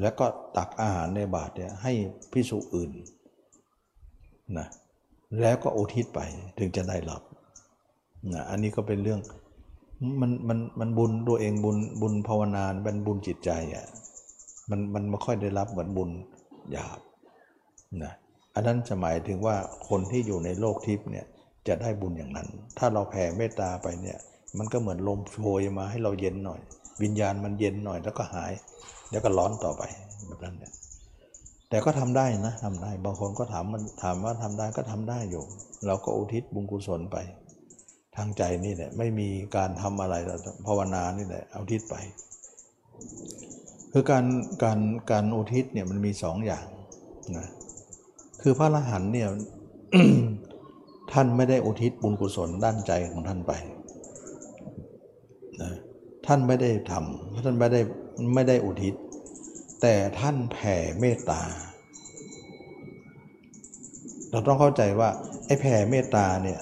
แล้วก็ตักอาหารในบาตรเนี่ยให้พิสุอื่นนะแล้วก็อุทิศไปถึงจะได้หลับนะอันนี้ก็เป็นเรื่องมันมันมันบุญตัวเองบุญบุญภาวนาเป็นบุญจิตใจอะมันมันไม่ค่อยได้รับเหมือนบุญหยาบนะ อันนั้นจะหมายถึงว่าคนที่อยู่ในโลกทิพย์เนี่ยจะได้บุญอย่างนั้น ถ้าเราแผ่เมตตาไปเนี่ยมันก็เหมือนลมโชยมาให้เราเย็นหน่อย วิญญาณมันเย็นหน่อยแล้วก็หาย แล้วก็ร้อนต่อไปแบบนั้นเนี่ยแต่ก็ทำได้นะทำได้บางคนก็ถามมันถามว่าทำได้ก็ทำได้อยู่ เราก็อุทิศบุญกุศลไป ทางใจนี่แหละไม่มีการทำอะไรเราภาวนานี่แหละเอาทิศไป คือการการการอุทิศเนี่ยมันมีสองอย่างนะ คือพระอรหันต์เนี่ยท่านไม่ได้อุทิศบุญกุศลด้านใจของท่านไปนะท่านไม่ได้ทำท่านไม่ได้ไม่ได้อุทิศ แต่ท่านแผ่เมตตา เราต้องเข้าใจว่าไอ้แผ่เมตตาเนี่ย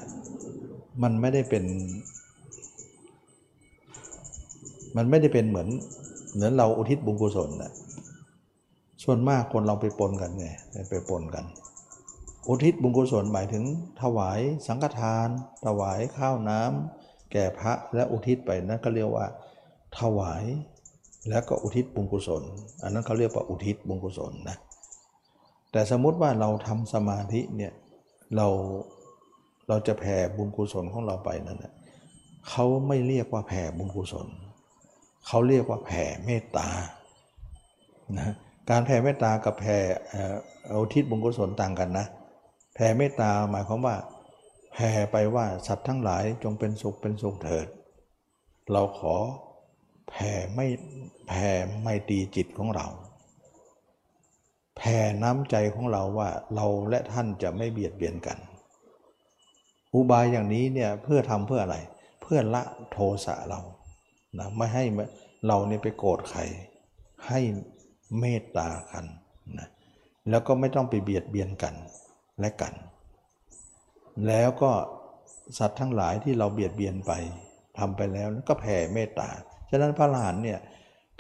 มันไม่ได้เป็น มันไม่ได้เป็นเหมือนเหมือนเราอุทิศบุญกุศลนะส่วนมากคนเราไปปนกันไงไปปนกัน อุทิศบุญกุศลหมายถึง ถวายสังฆทาน ถวายข้าวน้ำแก่พระและอุทิศไปนั่นก็เรียกว่า ถวายแล้วก็อุทิศบุญกุศล อันนั้นเขาเรียกว่าอุทิศบุญกุศลนะแต่สมมุติว่าเราทำสมาธิเนี่ยเราเราจะแผ่บุญกุศลของเราไปนั่นนะเขาไม่เรียกว่าแผ่บุญกุศลเขาเรียกว่าแผ่เมตตานะการแผ่เมตตากับแผ่อุทิศบุญกุศลต่างกันนะ แผ่เมตตาหมายความว่าแผ่ไปว่าสัตว์ทั้งหลายจงเป็นสุขเป็นสุขเถิด เราขอแผ่ไม่แผ่ไม่ตีจิตของเรา แผ่น้ำใจของเราว่าเราและท่านจะไม่เบียดเบียนกัน อุบายอย่างนี้เนี่ยเพื่อทำเพื่ออะไร เพื่อละโทสะเรานะไม่ให้เราเนี่ยไปโกรธใคร ให้เมตตากันนะแล้วก็ไม่ต้องไปเบียดเบียนกัน และกัน แล้วก็สัตว์ทั้งหลายที่เราเบียดเบียนไปทำไปแล้วก็แผ่เมตตา ฉะนั้นพระหลานเนี่ย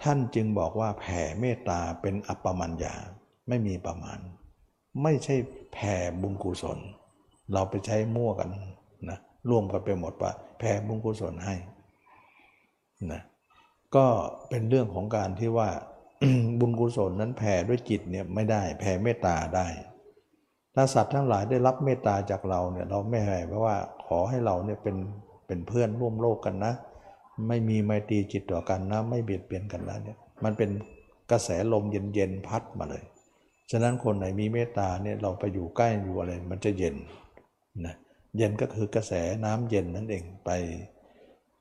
ท่านจึงบอกว่าแผ่เมตตาเป็นอัปปมัญญาไม่มีประมาณ ไม่ใช่แผ่บุญกุศล เราไปใช้มั่วกันนะร่วมกันไปหมดว่าแผ่บุญกุศลให้นะก็เป็นเรื่องของการที่ว่าบุญกุศลนั้นแผ่ด้วยจิตเนี่ยไม่ได้แผ่เมตตาได้ ถ้าสัตว์ทั้งหลายได้รับเมตตาจากเราเนี่ยเราไม่ให้เพราะว่าขอให้เราเนี่ยเป็นเป็นเพื่อนร่วมโลกกันนะ ไม่มีไมตรีจิตต่อกันนะ ไม่เบียดเบียนกันนะเนี่ยมันเป็นกระแสลมเย็นๆพัดมาเลย ฉะนั้นคนไหนมีเมตตาเนี่ยเราไปอยู่ใกล้อยู่อะไรมันจะเย็นนะเย็นก็คือกระแสน้ำเย็นนั่นเองไป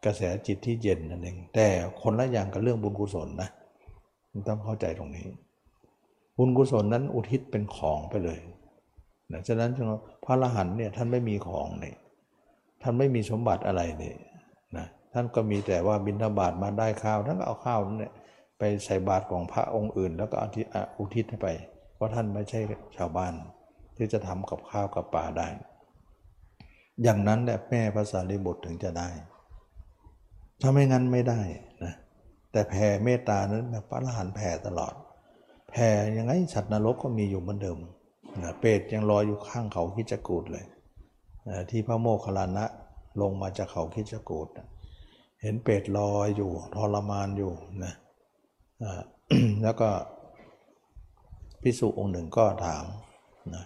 กระแสจิตที่เย็นนั่นเอง แต่คนละอย่างกับเรื่องบุญกุศลนะต้องเข้าใจตรงนี้ บุญกุศลนั้นอุทิศเป็นของไปเลย นะฉะนั้นพระอรหันต์เนี่ยท่านไม่มีของเนี่ยท่านไม่มีสมบัติอะไรเนี่ยนะท่านก็มีแต่ว่าบิณฑบาตมาได้ข้าวท่านก็เอาข้าวนั้นเนี่ยไปใส่บาตรของพระองค์อื่น แล้วก็อุทิศให้ไป เพราะท่านไม่ใช่ชาวบ้าน ที่จะทำกับข้าวกับปลาได้ อย่างนั้นแหละแม่ภาษาลิบุตรถึงจะได้ ถ้าไม่งั้นไม่ได้นะแต่แผ่เมตตานั้นพระอรหันต์แผ่ตลอด แผ่ยังไงสัตว์นรกก็มีอยู่เหมือนเดิม เปรตยังลอยอยู่ข้างเขาคิจกูดเลยที่พระโมคคัลลานะลงมาจากเขาคิจกูดเห็นเปรตลอยอยู่ทรมานอยู่นะแล้วก็พิสุองค์หนึ่งก็ถามนะ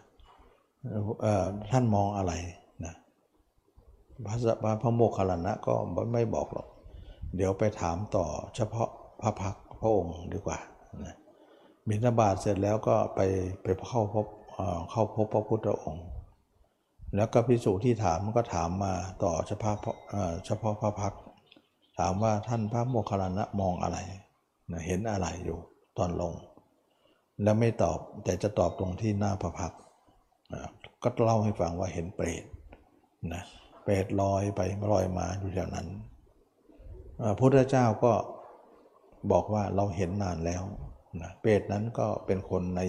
ท่านมองอะไรนะพระพระโมคคัลลานะก็ไม่บอกหรอก เดี๋ยวไปถามต่อเฉพาะพระพักพระองค์ดีกว่านะบิณฑบาตเสร็จแล้วก็ไปไปเข้าพบ เข้าพบพระพุทธองค์ แล้วก็พิสูจน์ที่ถามก็ถามมาต่อเฉพาะเฉพาะพระพัก ถามว่าท่านพระโมคคัลลานะมองอะไรนะเห็นอะไรอยู่ตอนลง แล้วไม่ตอบแต่จะตอบตรงที่หน้าพระพัก ก็เล่าให้ฟังว่าเห็นเปรตนะเปรตลอยไปลอยมาอยู่แถวนั้นพระพุทธเจ้าก็บอกว่าเราเห็นนานแล้วนะเปรตนั้นก็เป็นคนใน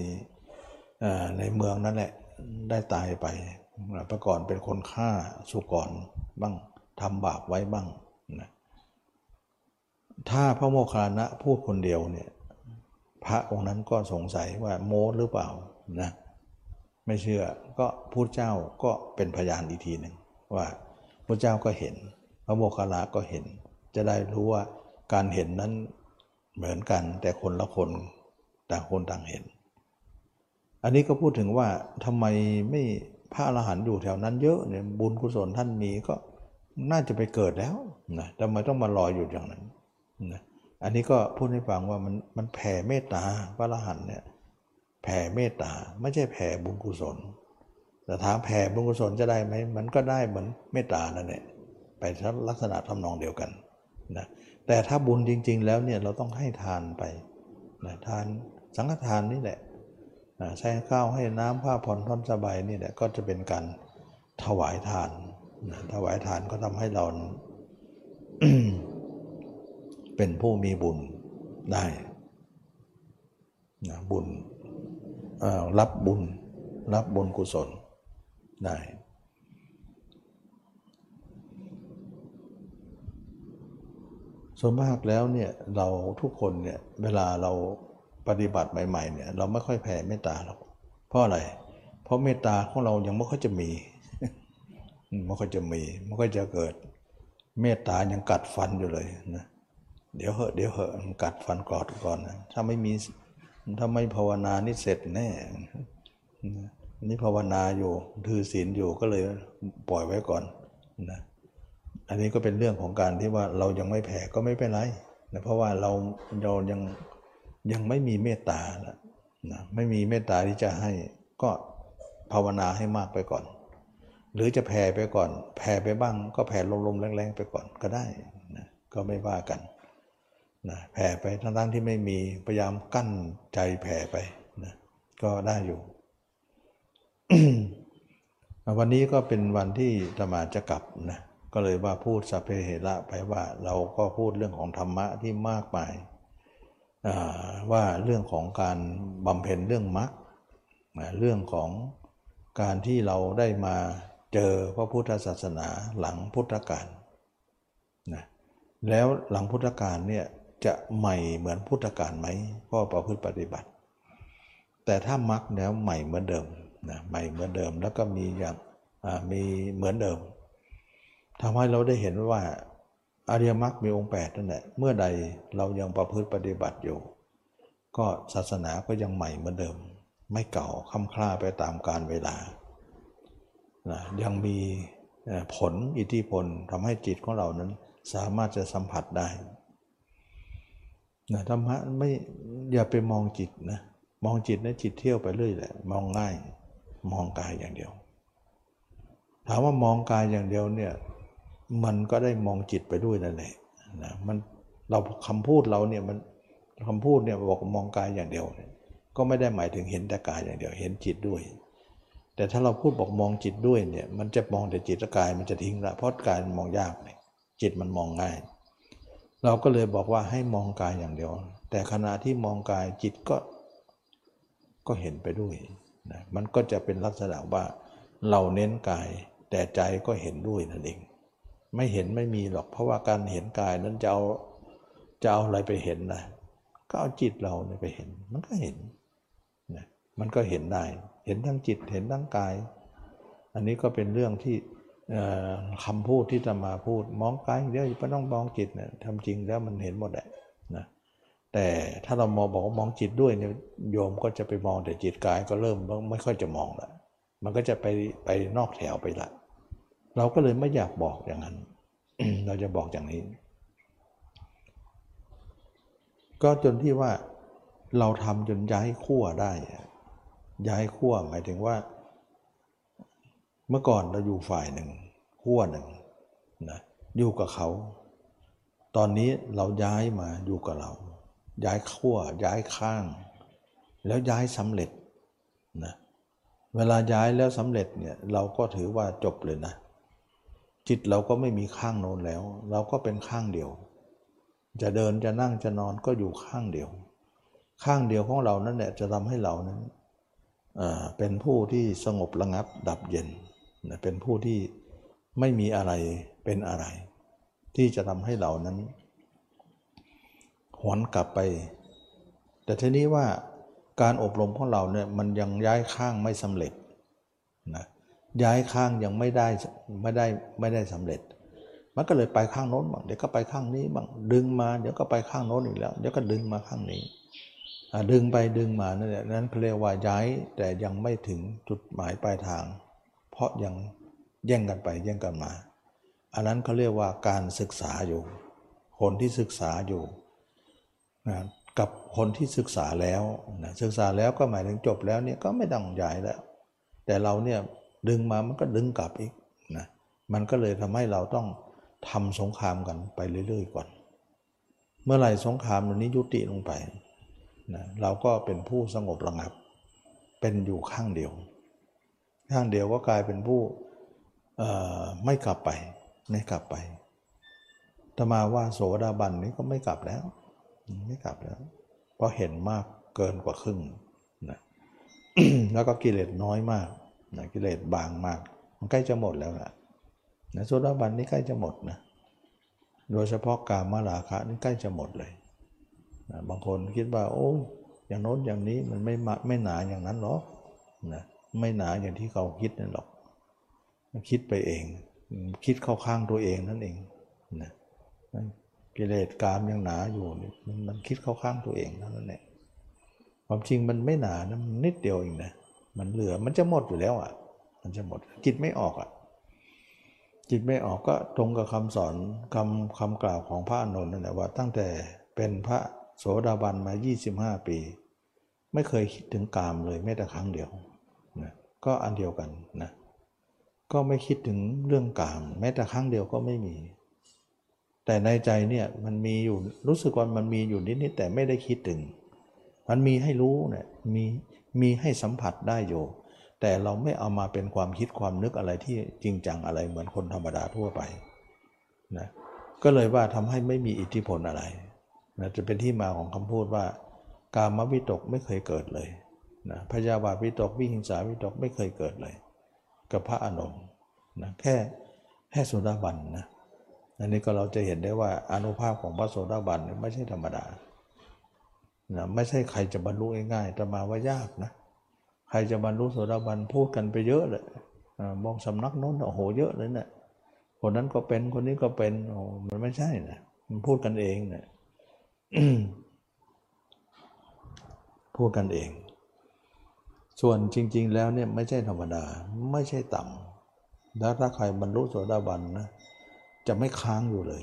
ในเมืองนั่นแหละได้ตายไปประก่อนเป็นคนฆ่าสุกรบ้างทำบาปไว้บ้างนะถ้าพระโมคคัลลานะพูดคนเดียวเนี่ยพระองค์นั้นก็สงสัยว่าโม้หรือเปล่านะไม่เชื่อก็พูดเจ้าก็เป็นพยานอีกทีหนึ่งว่าพระเจ้าก็เห็น พระโมคคัลลาก็เห็น จะได้รู้ว่าการเห็นนั้นเหมือนกันแต่คนละคนต่างคนต่างเห็น อันนี้ก็พูดถึงว่าทำไมไม่พระอรหันต์อยู่แถวนั้นเยอะเนี่ยบุญกุศลท่านมีก็น่าจะไปเกิดแล้วนะทำไมต้องมารออยู่อย่างนั้นนะอันนี้ก็พูดให้ฟังว่ามันมันแผ่เมตตาพระอรหันต์เนี่ยแผ่เมตตาไม่ใช่แผ่บุญกุศลแต่ถามแผ่บุญกุศลจะได้ไหมมันก็ได้เหมือนเมตตานั่นแหละไปลักษณะทำนองเดียวกันนะแต่ถ้าบุญจริง ๆ แล้วเนี่ยเราต้องให้ทานไปนะทานสังฆทานนี่แหละ ใช้ข้าวให้น้ำผ้าผ่อนท่อนสบายนี่แหละก็จะเป็นการถวายทานถวายทานก็ทำให้เราเป็นผู้มีบุญได้นะบุญรับบุญ รับบุญกุศลได้ ส่วนมากแล้วเนี่ยเราทุกคนเนี่ยเวลาเรา ปฏิบัติใหม่ๆเนี่ยเราไม่ค่อยแผ่เมตตาหรอกเพราะอะไร เพราะเมตตาของเรายังไม่ค่อยจะมีไม่ค่อยจะมีไม่ค่อยจะเกิด เมตตายังกัดฟันอยู่เลยนะเดี๋ยวเหอะเดี๋ยวเหอะมันกัดฟันกอดก่อนนะถ้าไม่มีถ้าไม่ภาวนานี่เสร็จแน่นี่ภาวนาอยู่ถือศีลอยู่ก็เลยปล่อยไว้ก่อนนะอันนี้ก็เป็นเรื่องของการที่ว่าเรายังไม่แผ่ก็ไม่เป็นไรนะเพราะว่าเราเรายัง ยังไม่มีเมตตานะนะไม่มีเมตตาที่จะให้ก็ภาวนาให้มากไปก่อน หรือจะแผ่ไปก่อน แผ่ไปบ้างก็แผ่ลมๆแรงๆไปก่อนก็ได้นะก็ไม่ว่ากันนะแผ่ไปทั้งๆที่ไม่มีพยายามกั้นใจแผ่ไปนะก็ได้อยู่ วันนี้ก็เป็นวันที่ธรรมาจะกลับนะก็เลยว่าพูดสัพเพเหระไปว่าเราก็พูดเรื่องของธรรมะที่มากมาย ว่าเรื่องของการบำเพ็ญเรื่องมรรคเรื่องของการที่เราได้มาเจอพระพุทธศาสนาหลังพุทธกาลนะแล้วหลังพุทธกาลเนี่ยจะใหม่เหมือนพุทธกาลไหมก็ประพฤติปฏิบัติ แต่ถ้ามรรคแล้วใหม่เหมือนเดิมนะใหม่เหมือนเดิมแล้วก็มีอย่างมีเหมือนเดิมทำให้เราได้เห็นว่า อริยมรรคมีองค์8นั่นแหละเมื่อใดเรายังประพฤติปฏิบัติอยู่ ก็ศาสนาก็ยังใหม่เหมือนเดิม ไม่เก่าค่ำคล้าไปตามกาลเวลานะยังมีผลอิทธิพลทำให้จิตของเรานั้นสามารถจะสัมผัสได้นะธรรมะไม่อย่าไปมองจิตนะมองจิตนะจิตเที่ยวไปเรื่อยแหละมองง่ายมองกายอย่างเดียว ถามว่ามองกายอย่างเดียวเนี่ย มันก็ได้มองจิตไปด้วยนั่นแหละนะมันเราคำพูดเราเนี่ยมันคำพูดเนี่ยบอกมองกายอย่างเดียวยก็ไม่ได้หมายถึงเห็นแต่กายอย่างเดียวเห็นจิตด้วย แต่ถ้าเราพูดบอกมองจิตด้วยเนี่ยมันจะมองแต่จิตกายมันจะทิ้งละเพราะกายมันมองยากเลยจิตมันมองง่าย เราก็เลยบอกว่าให้มองกายอย่างเดียว แต่ขณะที่มองกายจิตก็ก็เห็นไปด้วยนะมันก็จะเป็นลักษณะว่าเราเน้นกายแต่ใจก็เห็นด้วยนั่นเอง ไม่เห็นไม่มีหรอก เพราะว่าการเห็นกายนั้นจะเอาจะเอาอะไรไปเห็นนะก็เอาจิตเราเนี่ยไปเห็น มันก็เห็นนะมันก็เห็นได้ เห็นทั้งจิตเห็นทั้งกาย อันนี้ก็เป็นเรื่องที่คำพูดที่จะมาพูดมองกายเดี๋ยวไม่ต้องมองจิตเนะทำจริงแล้วมันเห็นหมดแหละนะแต่ถ้าเรามองบอกว่ามองจิตด้วยเนี่ยโยมก็จะไปมองแต่จิตกายก็เริ่มไม่ค่อยจะมองละมันก็จะไปไปนอกแถวไปละ เราก็เลยไม่อยากบอกอย่างนั้น เราจะบอกอย่างนี้ ก็จนที่ว่าเราทำจนย้ายขั้วได้ ย้ายขั้วหมายถึงว่า เมื่อก่อนเราอยู่ฝ่ายหนึ่งขั้วหนึ่งนะอยู่กับเขา ตอนนี้เราย้ายมาอยู่กับเรา ย้ายขั้วย้ายข้าง แล้วย้ายสำเร็จนะเวลาย้ายแล้วสำเร็จเนี่ยเราก็ถือว่าจบเลยนะ จิตเราก็ไม่มีข้างโน้นแล้ว เราก็เป็นข้างเดียว จะเดินจะนั่งจะนอนก็อยู่ข้างเดียว ข้างเดียวของเรานั่นแหละจะทำให้เรานั้นเป็นผู้ที่สงบระงับดับเย็น เป็นผู้ที่ไม่มีอะไรเป็นอะไร ที่จะทำให้เรานั้นหวนกลับไป แต่ทีนี้ว่าการอบรมของเราเนี่ยมันยังย้ายข้างไม่สำเร็จนะ ย้ายข้างยังไม่ได้ไม่ได้ไม่ได้สำเร็จ มันก็เลยไปข้างโน้นบ้างเดี๋ยวก็ไปข้างนี้บ้างดึงมาเดี๋ยวก็ไปข้างโน้นอีกแล้ว เดี๋ยวก็ดึงมาข้างนี้ดึงไปดึงมานั่นแหละนั้นเขาเรียกว่าย้ายแต่ยังไม่ถึงจุดหมายปลายทาง เพราะยังแย่งกันไปแย่งกันมา อันนั้นเขาเรียกว่าการศึกษาอยู่ คนที่ศึกษาอยู่นะกับคนที่ศึกษาแล้วนะศึกษาแล้วก็หมายถึงจบแล้วเนี่ยก็ไม่ต้องย้ายแล้ว แต่เราเนี่ย ดึงมามันก็ดึงกลับอีกนะมันก็เลยทำให้เราต้องทำสงครามกันไปเรื่อย ๆ ก่อน เมื่อไหร่สงครามนี้ยุติลงไปนะเราก็เป็นผู้สงบระงับ เป็นอยู่ข้างเดียว ข้างเดียวก็กลายเป็นผู้ไม่กลับไปไม่กลับไปตมาว่าโสดาบันนี้ก็ไม่กลับแล้ว ไม่กลับแล้ว เพราะเห็นมากเกินกว่าครึ่งนะแล้วก็กิเลสน้อยมาก นะกิเลสบางมาก มันใกล้จะหมดแล้วนะนะโซดาบันนี่ใกล้จะหมดนะโดยเฉพาะกามาราคะนี่ใกล้จะหมดเลยนะบางคนคิดว่า โอ้ยอย่างโน้นอย่างนี้มันไม่ไม่หนาอย่างนั้นหรอกนะไม่หนาอย่างที่เขาคิดนั่นหรอก คิดไปเอง คิดเข้าข้างตัวเองนั่นเองนะกิเลสกามยังหนาอยู่มันคิดเข้าข้างตัวเองนั้นแหละความจริงมันไม่หนานะมันนิดเดียวเองนะ มันเหลือมันจะหมดอยู่แล้วอะ มันจะหมดจิตไม่ออกอะ จิตไม่ออกก็ตรงกับคำสอนคำคำกล่าวของพระอนนท์นั่นแหละว่า ตั้งแต่เป็นพระโสดาบันมา 25 ปี ไม่เคยคิดถึงกามเลยแม้แต่ครั้งเดียวนะก็อันเดียวกันนะก็ไม่คิดถึงเรื่องกาม แม้แต่ครั้งเดียวก็ไม่มี แต่ในใจเนี่ยมันมีอยู่รู้สึกว่ามันมีอยู่นิดๆแต่ไม่ได้คิดถึง มันมีให้รู้เนี่ยมี มีให้สัมผัสได้อยู่ แต่เราไม่เอามาเป็นความคิดความนึกอะไรที่จริงจังอะไรเหมือนคนธรรมดาทั่วไปนะก็เลยว่าทำให้ไม่มีอิทธิพลอะไรนะจะเป็นที่มาของคำพูดว่า การมวิตกไม่เคยเกิดเลยนะพยาบาทวิตกวิหิงสาวิตกไม่เคยเกิดเลย กับพระอานนท์นะแค่แค่โสดาบันนะอันนี้ก็เราจะเห็นได้ว่าอนุภาพของพระโสดาบันไม่ใช่ธรรมดา นะไม่ใช่ใครจะบรรลุง่ายๆแต่มาว่ายากนะ ใครจะบรรลุโสดาบันพูดกันไปเยอะเลยมองสำนักโน้นโอ้โหเยอะเลยเนะี่ยคนนั้นก็เป็นคนนี้ก็เป็นโอ้มันไม่ใช่นะมันพูดกันเองเนะพูดกันเอง ส่วนจริง ๆ แล้วเนี่ยไม่ใช่ธรรมดา ไม่ใช่ต่ำแล้วถ้าใครบรรลุโสดาบันนะจะไม่ค้างอยู่เลย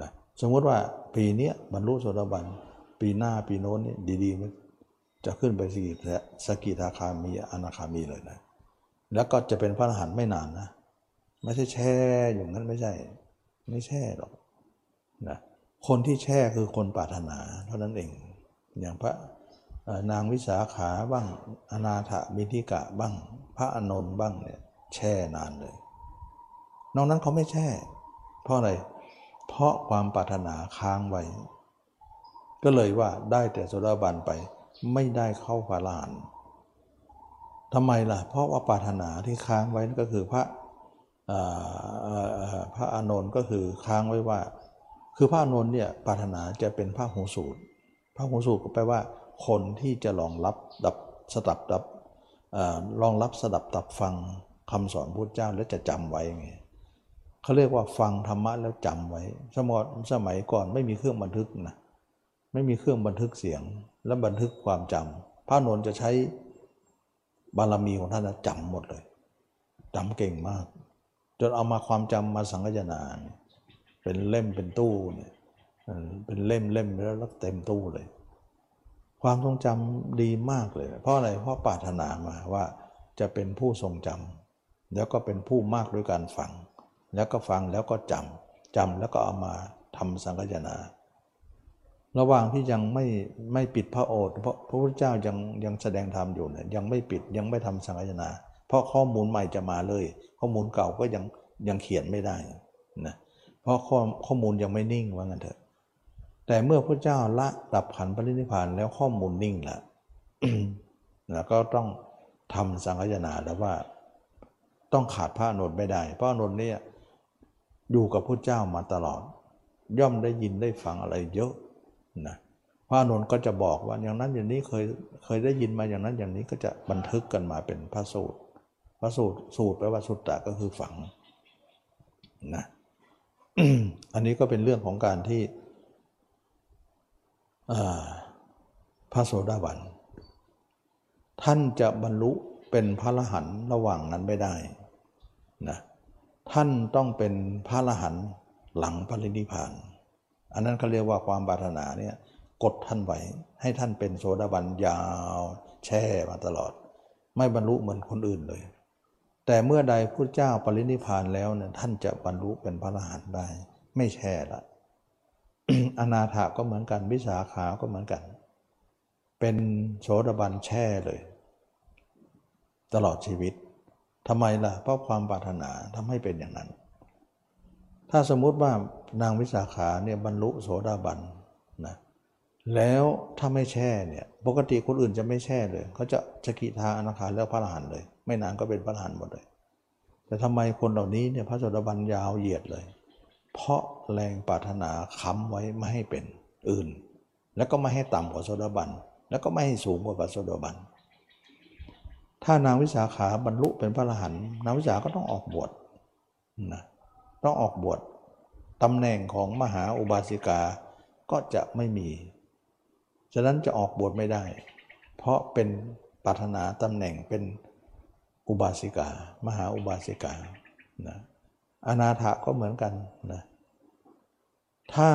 นะสมมติว่าปีนี้บรรลุโสดาบัน ปีหน้าปีโน้นนี่ดีๆมันจะขึ้นไปสกิทาสกิทาคามีอนาคามีเลยนะ แล้วก็จะเป็นพระอรหันต์ไม่นานนะ ไม่ใช่แช่อย่างนั้นไม่ใช่ ไม่แช่หรอกนะคนที่แช่คือคนปรารถนาเท่านั้นเอง อย่างพระนางวิสาขาบ้างอนาถบิธิกะบ้าง พระอนนท์บ้างเนี่ยแช่นานเลย นอกนั้นเขาไม่แช่ เพราะอะไร เพราะความปรารถนาค้างไว้ ก็เลยว่าได้แต่โสดาบันไปไม่ได้เข้าพระลานทำไมล่ะ เพราะว่าปรารถนาที่ค้างไว้นั่นก็คือพระพระอานนท์ก็คือค้างไว้ว่า คือพระอานนท์เนี่ยปรารถนาจะเป็นพระหูสูตร พระหูสูตรก็แปลว่า คนที่จะรองรับดับสดับดับเอ่อรองรับสดับตับฟังคำสอนพุทธเจ้าแล้วจะจำไว้ไงเขาเรียกว่าฟังธรรมะแล้วจำไว้ สมัยสมัยก่อนไม่มีเครื่องบันทึกนะ ไม่มีเครื่องบันทึกเสียงและบันทึกความจำพระนนท์จะใช้บารมีของท่านนะจำหมดเลยจำเก่งมาก จนเอามาความจำมาสังคยนาเนี่ยเป็นเล่มเป็นตู้เนี่ยเป็นเล่มเล่มแล้วเต็มตู้เลย ความทรงจำดีมากเลย เพราะอะไรเพราะปรารถนามาว่าจะเป็นผู้ทรงจำแล้วก็เป็นผู้มากด้วยการฟัง แล้วก็ฟังแล้วก็จำจำแล้วก็เอามาทำสังคายนา ระหว่างที่ยังไม่ไม่ปิดพระโอษฐ์เพราะพระพุทธเจ้ายังยังแสดงธรรมอยู่เนี่ยยังไม่ปิดยังไม่ทำสังคานา เพราะข้อมูลใหม่จะมาเลย ข้อมูลเก่าก็ยังยังเขียนไม่ได้นะเพราะข้อข้อมูลยังไม่นิ่งว่างั้นเถอะ แต่เมื่อพระเจ้าละดับขันปรินิพานแล้วข้อมูลนิ่งล้วแล้วก็ต้องทำสังคานาแล้วว่า ต้องขาดพระอานนไม่ได้ พราะอานนเนี่ยอยู่กับพระเจ้ามาตลอด ย่อมได้ยินได้ฟังอะไรเยอะ นะพระอานนท์ก็จะบอกว่าอย่างนั้นอย่างนี้เคยเคยได้ยินมาอย่างนั้นอย่างนี้ก็จะบันทึกกันมาเป็นพระสูตร พระสูตรสูตรแปลว่าสุตตะก็คือฝังนะอันนี้ก็เป็นเรื่องของการที่พระโสดาบันท่านจะบรรลุเป็นพระอรหันระหว่างนั้นไม่ได้นะท่านต้องเป็นพระอรหันหลังพระนิพพาน อันนั้นเขาเรียกว่าความปรารถนาเนี่ยกดท่านไว้ให้ท่านเป็นโสดาบันยาวแช่มาตลอด ไม่บรรลุเหมือนคนอื่นเลย แต่เมื่อใดพระเจ้าปรินิพพานแล้วเนี่ยท่านจะบรรลุเป็นพระอรหันต์ได้ ไม่แช่ละอนาถาก็เหมือนกันวิสาขาก็เหมือนกัน เป็นโสดาบันแช่เลย ตลอดชีวิตทำไมล่ะเพราะความปรารถนาทำให้เป็นอย่างนั้น ถ้าสมมุติว่านางวิสาขาเนี่ยบรรลุโสดาบันนะแล้วถ้าไม่แช่เนี่ยปกติคนอื่นจะไม่แช่เลยเขาจะสกิทาอนาคาแล้วพระอรหันต์เลย ไม่นานก็เป็นพระอรหันต์หมดเลย แต่ทำไมคนเหล่านี้เนี่ยพระโสดาบันยาวเหยียดเลย เพราะแรงปรารถนาค้ำไว้ไม่ให้เป็นอื่น แล้วก็ไม่ให้ต่ำกว่าโสดาบันแล้วก็ไม่ให้สูงกว่าพระโสดาบันถ้านางวิสาขาบรรลุเป็นพระอรหันต์นางวิสาก็ต้องออกบวชนะ ต้องออกบวชตำแหน่งของมหาอุบาสิกาก็จะไม่มี ฉะนั้นจะออกบวชไม่ได้ เพราะเป็นปรารถนาตำแหน่งเป็นอุบาสิกา มหาอุบาสิกานะอนาถาก็เหมือนกันนะถ้า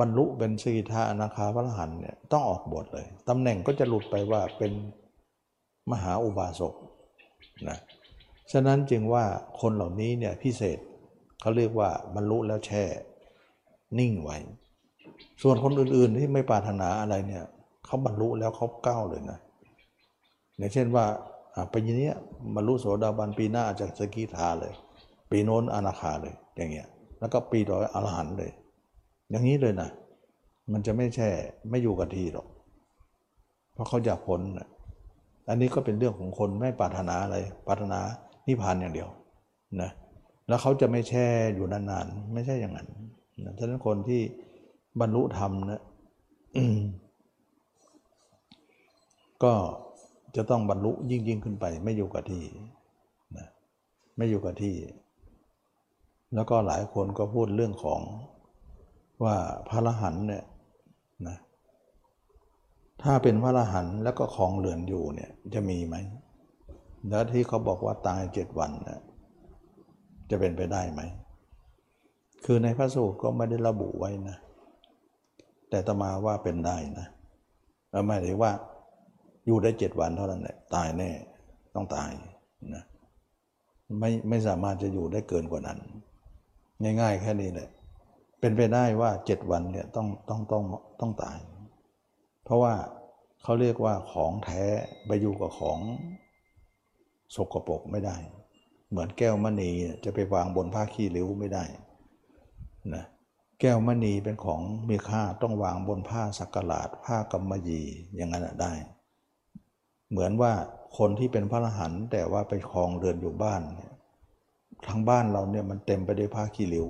บรรลุเป็นสกิทาอนาคาพระหันเนี่ยต้องออกบวชเลยตำแหน่งก็จะหลุดไปว่าเป็นมหาอุบาสกนะฉะนั้นจึงว่าคนเหล่านี้เนี่ยพิเศษ เขาเรียกว่าบรรลุแล้วแช่ นิ่งไว้ ส่วนคนอื่นๆที่ไม่ปรารถนาอะไรเนี่ยเขาบรรลุแล้วเขาก้าวเลยนะอย่างเช่นว่าปีนี้บรรลุโสดาบันปีหน้าจะสกิทาเลย ปีโน้นอนาคาเลย อย่างเงี้ย แล้วก็ปีต่ออรหันเลย อย่างนี้เลยนะ มันจะไม่แช่ไม่อยู่กับที่หรอก เพราะเขาอยากพ้นอันนี้ก็เป็นเรื่องของคนไม่ปรารถนาอะไร ปรารถนานิพพานอย่างเดียวนะ แล้วเขาจะไม่แช่อยู่นานๆ ไม่ใช่อย่างนั้นนะฉะนั้นคนที่บรรลุธรรมนะก็จะต้องบรรลุยิ่งยิ่งขึ้นไป ไม่อยู่กับที่นะไม่อยู่กับที่ แล้วก็หลายคนก็พูดเรื่องของว่าพระรหันต์เนี่ยนะถ้าเป็นพระรหันต์แล้วก็ของเหลือนอยู่เนี่ยจะมีไหมแล้วที่เขาบอกว่าตายเจ็ดวันนะ จะเป็นไปได้ไหม คือในพระสูตรก็ไม่ได้ระบุไว้นะ แต่ตมาว่าเป็นได้นะหมายถึงว่า อยู่ได้เจ็ดวันเท่านั้นแหละตายแน่ต้องตายนะไม่ไม่สามารถจะอยู่ได้เกินกว่านั้น ง่ายๆ แค่นี้แหละ เป็นไปได้ว่าเจ็ดวันเนี่ยต้องต้องต้องต้องตาย เพราะว่าเขาเรียกว่าของแท้ไปอยู่กับของสกปรกไม่ได้ เหมือนแก้วมณีจะไปวางบนผ้าขี้ริ้วไม่ได้นะแก้วมณีเป็นของมีค่าต้องวางบนผ้าสักหลาดผ้ากำมะหยี่อย่างนั้นได้ เหมือนว่าคนที่เป็นพระอรหันต์แต่ว่าไปคลองเรือนอยู่บ้านทั้งบ้านเราเนี่ยมันเต็มไปด้วยผ้าขี้ริ้ว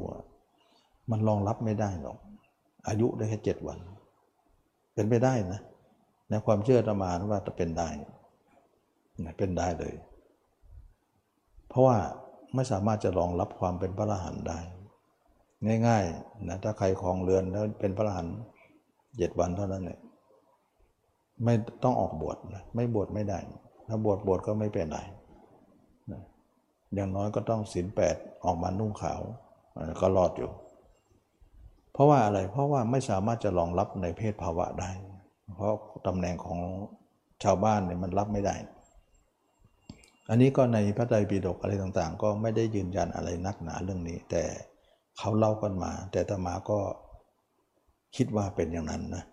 มันรองรับไม่ได้หรอก อายุได้แค่เจ็ดวัน เป็นไปได้นะในความเชื่อธรรมาว่าจะเป็นได้เป็นได้เลย เพราะว่าไม่สามารถจะรองรับความเป็นพระอรหันต์ได้ ง่ายๆนะถ้าใครคลองเรือนแล้วเป็นพระอรหันต์เจ็ดวันเท่านั้นเนี่ยไม่ต้องออกบวชนะไม่บวชไม่ได้ ถ้าบวชบวชก็ไม่เป็นไรนะอย่างน้อยก็ต้องศีลแปดออกมานุ่งขาวก็รอดอยู่ เพราะว่าอะไรเพราะว่าไม่สามารถจะรองรับในเพศภาวะได้ เพราะตำแหน่งของชาวบ้านเนี่ยมันรับไม่ได้ อันนี้ก็ในพระไตรปิฎกอะไรต่างๆ ก็ไม่ได้ยืนยันอะไรนักหนาเรื่องนี้ แต่เขาเล่ากันมา แต่ตมาก็คิดว่าเป็นอย่างนั้นนะ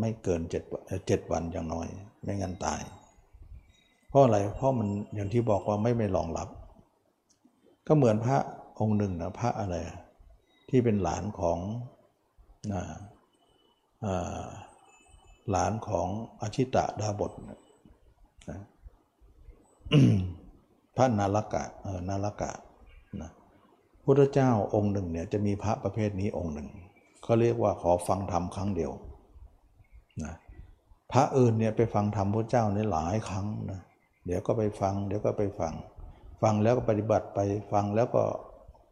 ไม่เกินเจ็ดเจ็ดวันอย่างน้อย ไม่งั้นตาย เพราะอะไรเพราะมันอย่างที่บอกว่าไม่ไม่รองรับ ก็เหมือนพระองค์หนึ่งนะพระอะไรที่เป็นหลานของหลานของอาชิตะดาบทนะ พระนาลกะเออนาลกะนะพุทธเจ้าองค์หนึ่งเนี่ยจะมีพระประเภทนี้องค์หนึ่งก็เรียกว่าขอฟังธรรมครั้งเดียวนะพระอื่นเนี่ยไปฟังธรรมพระเจ้าในหลายครั้งนะเดี๋ยวก็ไปฟัง เดี๋ยวก็ไปฟัง ฟังแล้วก็ปฏิบัติไปฟังแล้วก็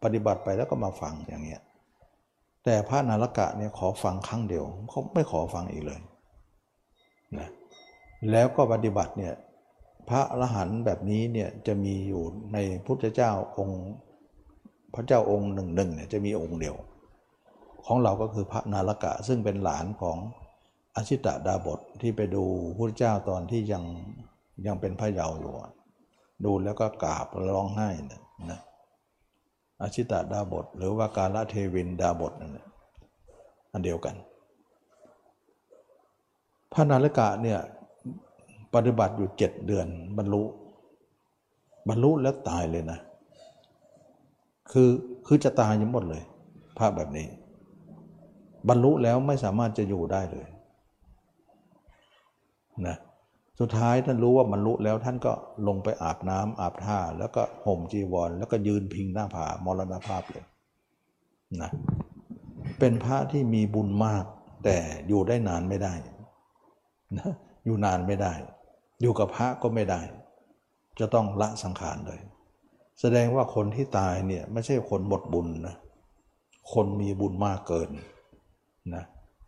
ปฏิบัติไปแล้วก็มาฟังอย่างเงี้ยแต่พระนารกะเนี่ยขอฟังครั้งเดียวเขาไม่ขอฟังอีกเลยนะแล้วก็ปฏิบัติเนี่ย พระอรหันต์แบบนี้เนี่ยจะมีอยู่ในพุทธเจ้าองค์ พระเจ้าองค์หนึ่งหนึ่งเนี่ยจะมีองค์เดียว ของเราก็คือพระนารกะซึ่งเป็นหลานของอชิตะดาบทที่ไปดูพระเจ้าตอนที่ยังยังเป็นพระเยาว์อยู่ ดูแล้วก็กราบร้องไห้นะนะอชิตะดาบท หรือว่าการละเทวินดาบทนั่นอันเดียวกันพระนารกะเนี่ย ปฏิบัติอยู่เจ็ดเดือน บรรลุ บรรลุแล้วตายเลยนะ คือคือจะตายยังหมดเลยพระแบบนี้ บรรลุแล้วไม่สามารถจะอยู่ได้เลยนะสุดท้ายท่านรู้ว่าบรรลุแล้วท่านก็ลงไปอาบน้ำอาบท่า แล้วก็ห่มจีวร แล้วก็ยืนพิงหน้าผามรณภาพเลยนะเป็นพระที่มีบุญมาก แต่อยู่ได้นานไม่ได้นะอยู่นานไม่ได้ อยู่กับพระก็ไม่ได้ จะต้องละสังขารเลย แสดงว่าคนที่ตายเนี่ยไม่ใช่คนหมดบุญนะคนมีบุญมากเกินนะ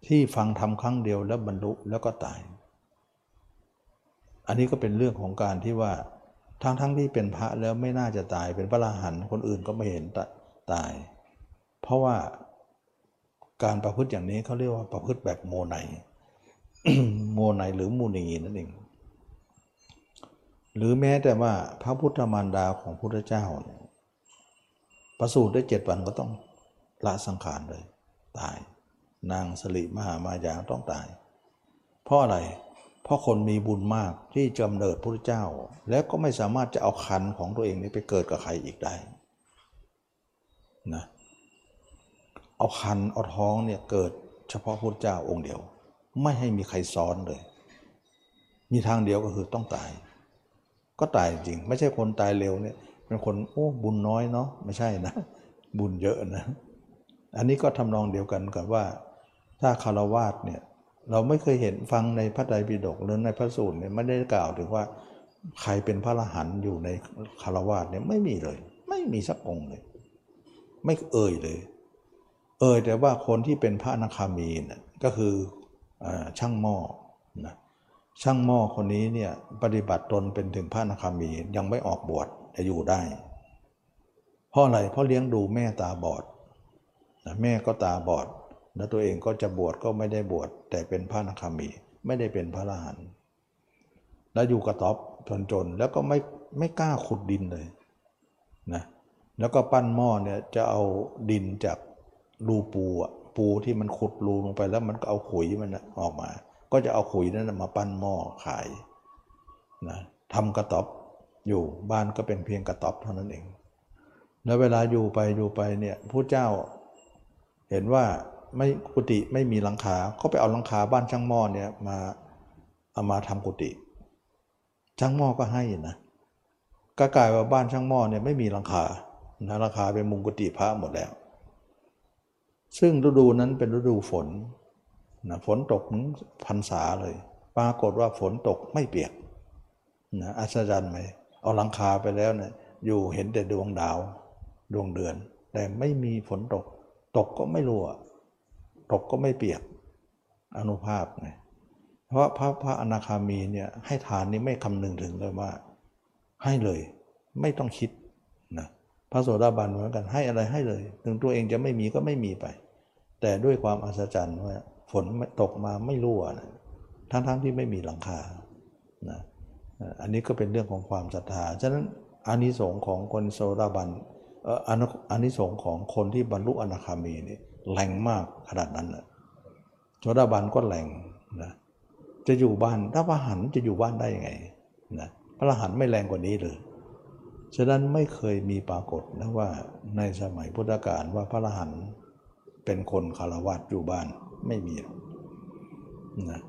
ที่ฟังทำครั้งเดียวแล้วบรรลุแล้วก็ตาย อันนี้ก็เป็นเรื่องของการที่ว่าทั้งๆทที่เป็นพระแล้วไม่น่าจะตายเป็นพระอรหันคนอื่นก็ไม่เห็นตาย เพราะว่าการประพฤติอย่างนี้เขาเรียกว่าประพฤติแบบโมไนโมไนหรือมูนีนั่นเอง หรือแม้แต่ว่าพระพุทธมารดาของพระพุทธเจ้าเนี่ยประสูติได้เจ็ดวันก็ต้องละสังขารเลย ตาย นางสลิมหามายาต้องตาย เพราะอะไร เพราะคนมีบุญมากที่จำเนิดพระเจ้า แล้วก็ไม่สามารถจะเอาคันของตัวเองนี้ไปเกิดกับใครอีกได้นะเอาคันเอาท้องเนี่ยเกิดเฉพาะพระเจ้าองค์เดียว ไม่ให้มีใครซ้อนเลย มีทางเดียวก็คือต้องตาย ก็ตายจริง ไม่ใช่คนตายเร็วเนี่ยเป็นคนโอ้บุญน้อยเนาะไม่ใช่นะ บุญเยอะนะ อันนี้ก็ทำนองเดียวกันกับว่า ถ้าคารวาสเนี่ยเราไม่เคยเห็นฟังในพระไตรปิฎกหรือในพระสูตรเนี่ยไม่ได้กล่าวถึงว่าใครเป็นพระอรหันต์อยู่ในคารวาสเนี่ยไม่มีเลย ไม่มีสักองค์เลย ไม่เอ่ยเลย เอ่ยแต่ว่าคนที่เป็นพระอนาคามีนะก็คืออช่างหม้อนะ ช่างหม้อคนนี้เนี่ยปฏิบัติตนเป็นถึงพระนาคามียังไม่ออกบวชจะอยู่ได้ เพราะอะไรเพราะเลี้ยงดูแม่ตาบอดนะแม่ก็ตาบอด แล้วตัวเองก็จะบวชก็ไม่ได้บวชแต่เป็นพระนาคามี ไม่ได้เป็นพระอรหันต์แล้วอยู่กระต๊อบจนๆแล้วก็ไม่ไม่กล้าขุดดินเลยนะแล้วก็ปั้นหม้อเนี่ยจะเอาดินจากรูปูอะปูที่มันขุดรูลงไปแล้วมันก็เอาขุยมันออกมา ก็จะเอาขุยนั้นมาปั้นหม้อขายนะทำกระต๊อบอยู่บ้านก็เป็นเพียงกระต๊อบเท่านั้นเอง แล้วเวลาอยู่ไปอยู่ไปเนี่ยผู้เจ้าเห็นว่าไม่กุฏิไม่มีหลังคา ก็ไปเอาหลังคาบ้านช่างหม้อเนี่ยมาเอามาทำกุฏิช่างหม้อก็ให้นะก็กลายว่าบ้านช่างหม้อเนี่ยไม่มีหลังคานะราคาเป็นมุงกุฏิพระหมดแล้ว ซึ่งฤดูนั้นเป็นฤดูฝน นะฝนตกถึงพรรษาเลย ปรากฏว่าฝนตกไม่เปียกนะอัศจรรย์ไหมเอาหลังคาไปแล้วเนะี่ยอยู่เห็นแต่ดวงดาว ดวงเดือน แต่ไม่มีฝนตก ตกก็ไม่รั่วตกก็ไม่เปียก อนุภาพไงเพราะพระพระอนาคามีเนี่ยให้ทานนี้ไม่คำนึงถึงเลยว่า ให้เลยไม่ต้องคิดนะพระโสดาบันเหมือนกันให้อะไรให้เลย ถึงตัวเองจะไม่มีก็ไม่มีไป แต่ด้วยความอัศจรรย์ว่า ฝนตกมาไม่รั่วนะทั้งๆทที่ไม่มีหลังคานะอันนี้ก็เป็นเรื่องของความศรัทธา ฉะนั้นอานิสงส์ของคนโซดาบันอานิสงส์ของคนที่บรรลุอนาคามีนี่แรงมากขนาดนั้นนะโซดาบันก็แรงนะจะอยู่บ้านถ้าพระหันจะอยู่บ้านได้ยังไงนะพระหันไม่แรงกว่านี้เลยฉะนั้นไม่เคยมีปรากฏนะว่าในสมัยพุทธกาลว่าพระหันเป็นคนคารวะอยู่บ้าน ไม่มีนะ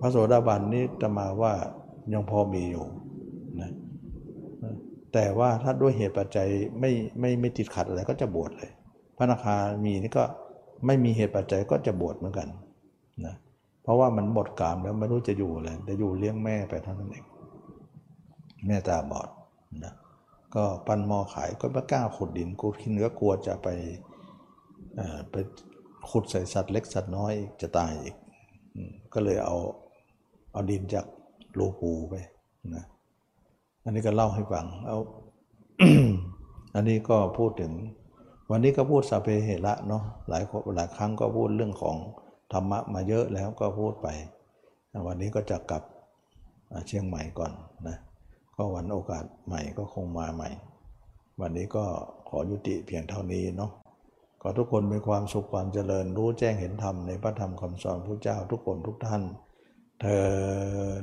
พระโสดาบันนี้จะมาว่ายังพอมีอยู่นะแต่ว่าถ้าด้วยเหตุปัจจัยไม่ไม่ไม่ติดขัดอะไรก็จะบวชเลย พระนาคามีนี่ก็ไม่มีเหตุปัจจัยก็จะบวชเหมือนกันนะเพราะว่ามันหมดกามแล้วไม่รู้จะอยู่อะไรจะอยู่เลี้ยงแม่ไปเท่านั้นเองแม่ตาบอดนะก็ปั้นหม้อขายก็ไม่กล้าขุดดินกูคิดเนื้อกลัวจะไปไป ขุดใส่สัตว์เล็กสัตว์น้อยจะตายอีก ก็เลยเอาเอาดินจากโลปูไปนะอันนี้ก็เล่าให้ฟังเอาอันนี้ก็พูดถึง วันนี้ก็พูดสเพเหระเนาะหลายหลายครั้งก็พูดเรื่องของธรรมะมาเยอะแล้วก็พูดไป วันนี้ก็จะกลับเชียงใหม่ก่อนนะก็วันโอกาสใหม่ก็คงมาใหม่ วันนี้ก็ขอยุติเพียงเท่านี้เนาะ ขอทุกคนมีความสุขความเจริญรู้แจ้งเห็นธรรมในพระธรรมคำสอนพระเจ้าทุกคนทุกท่านเทอ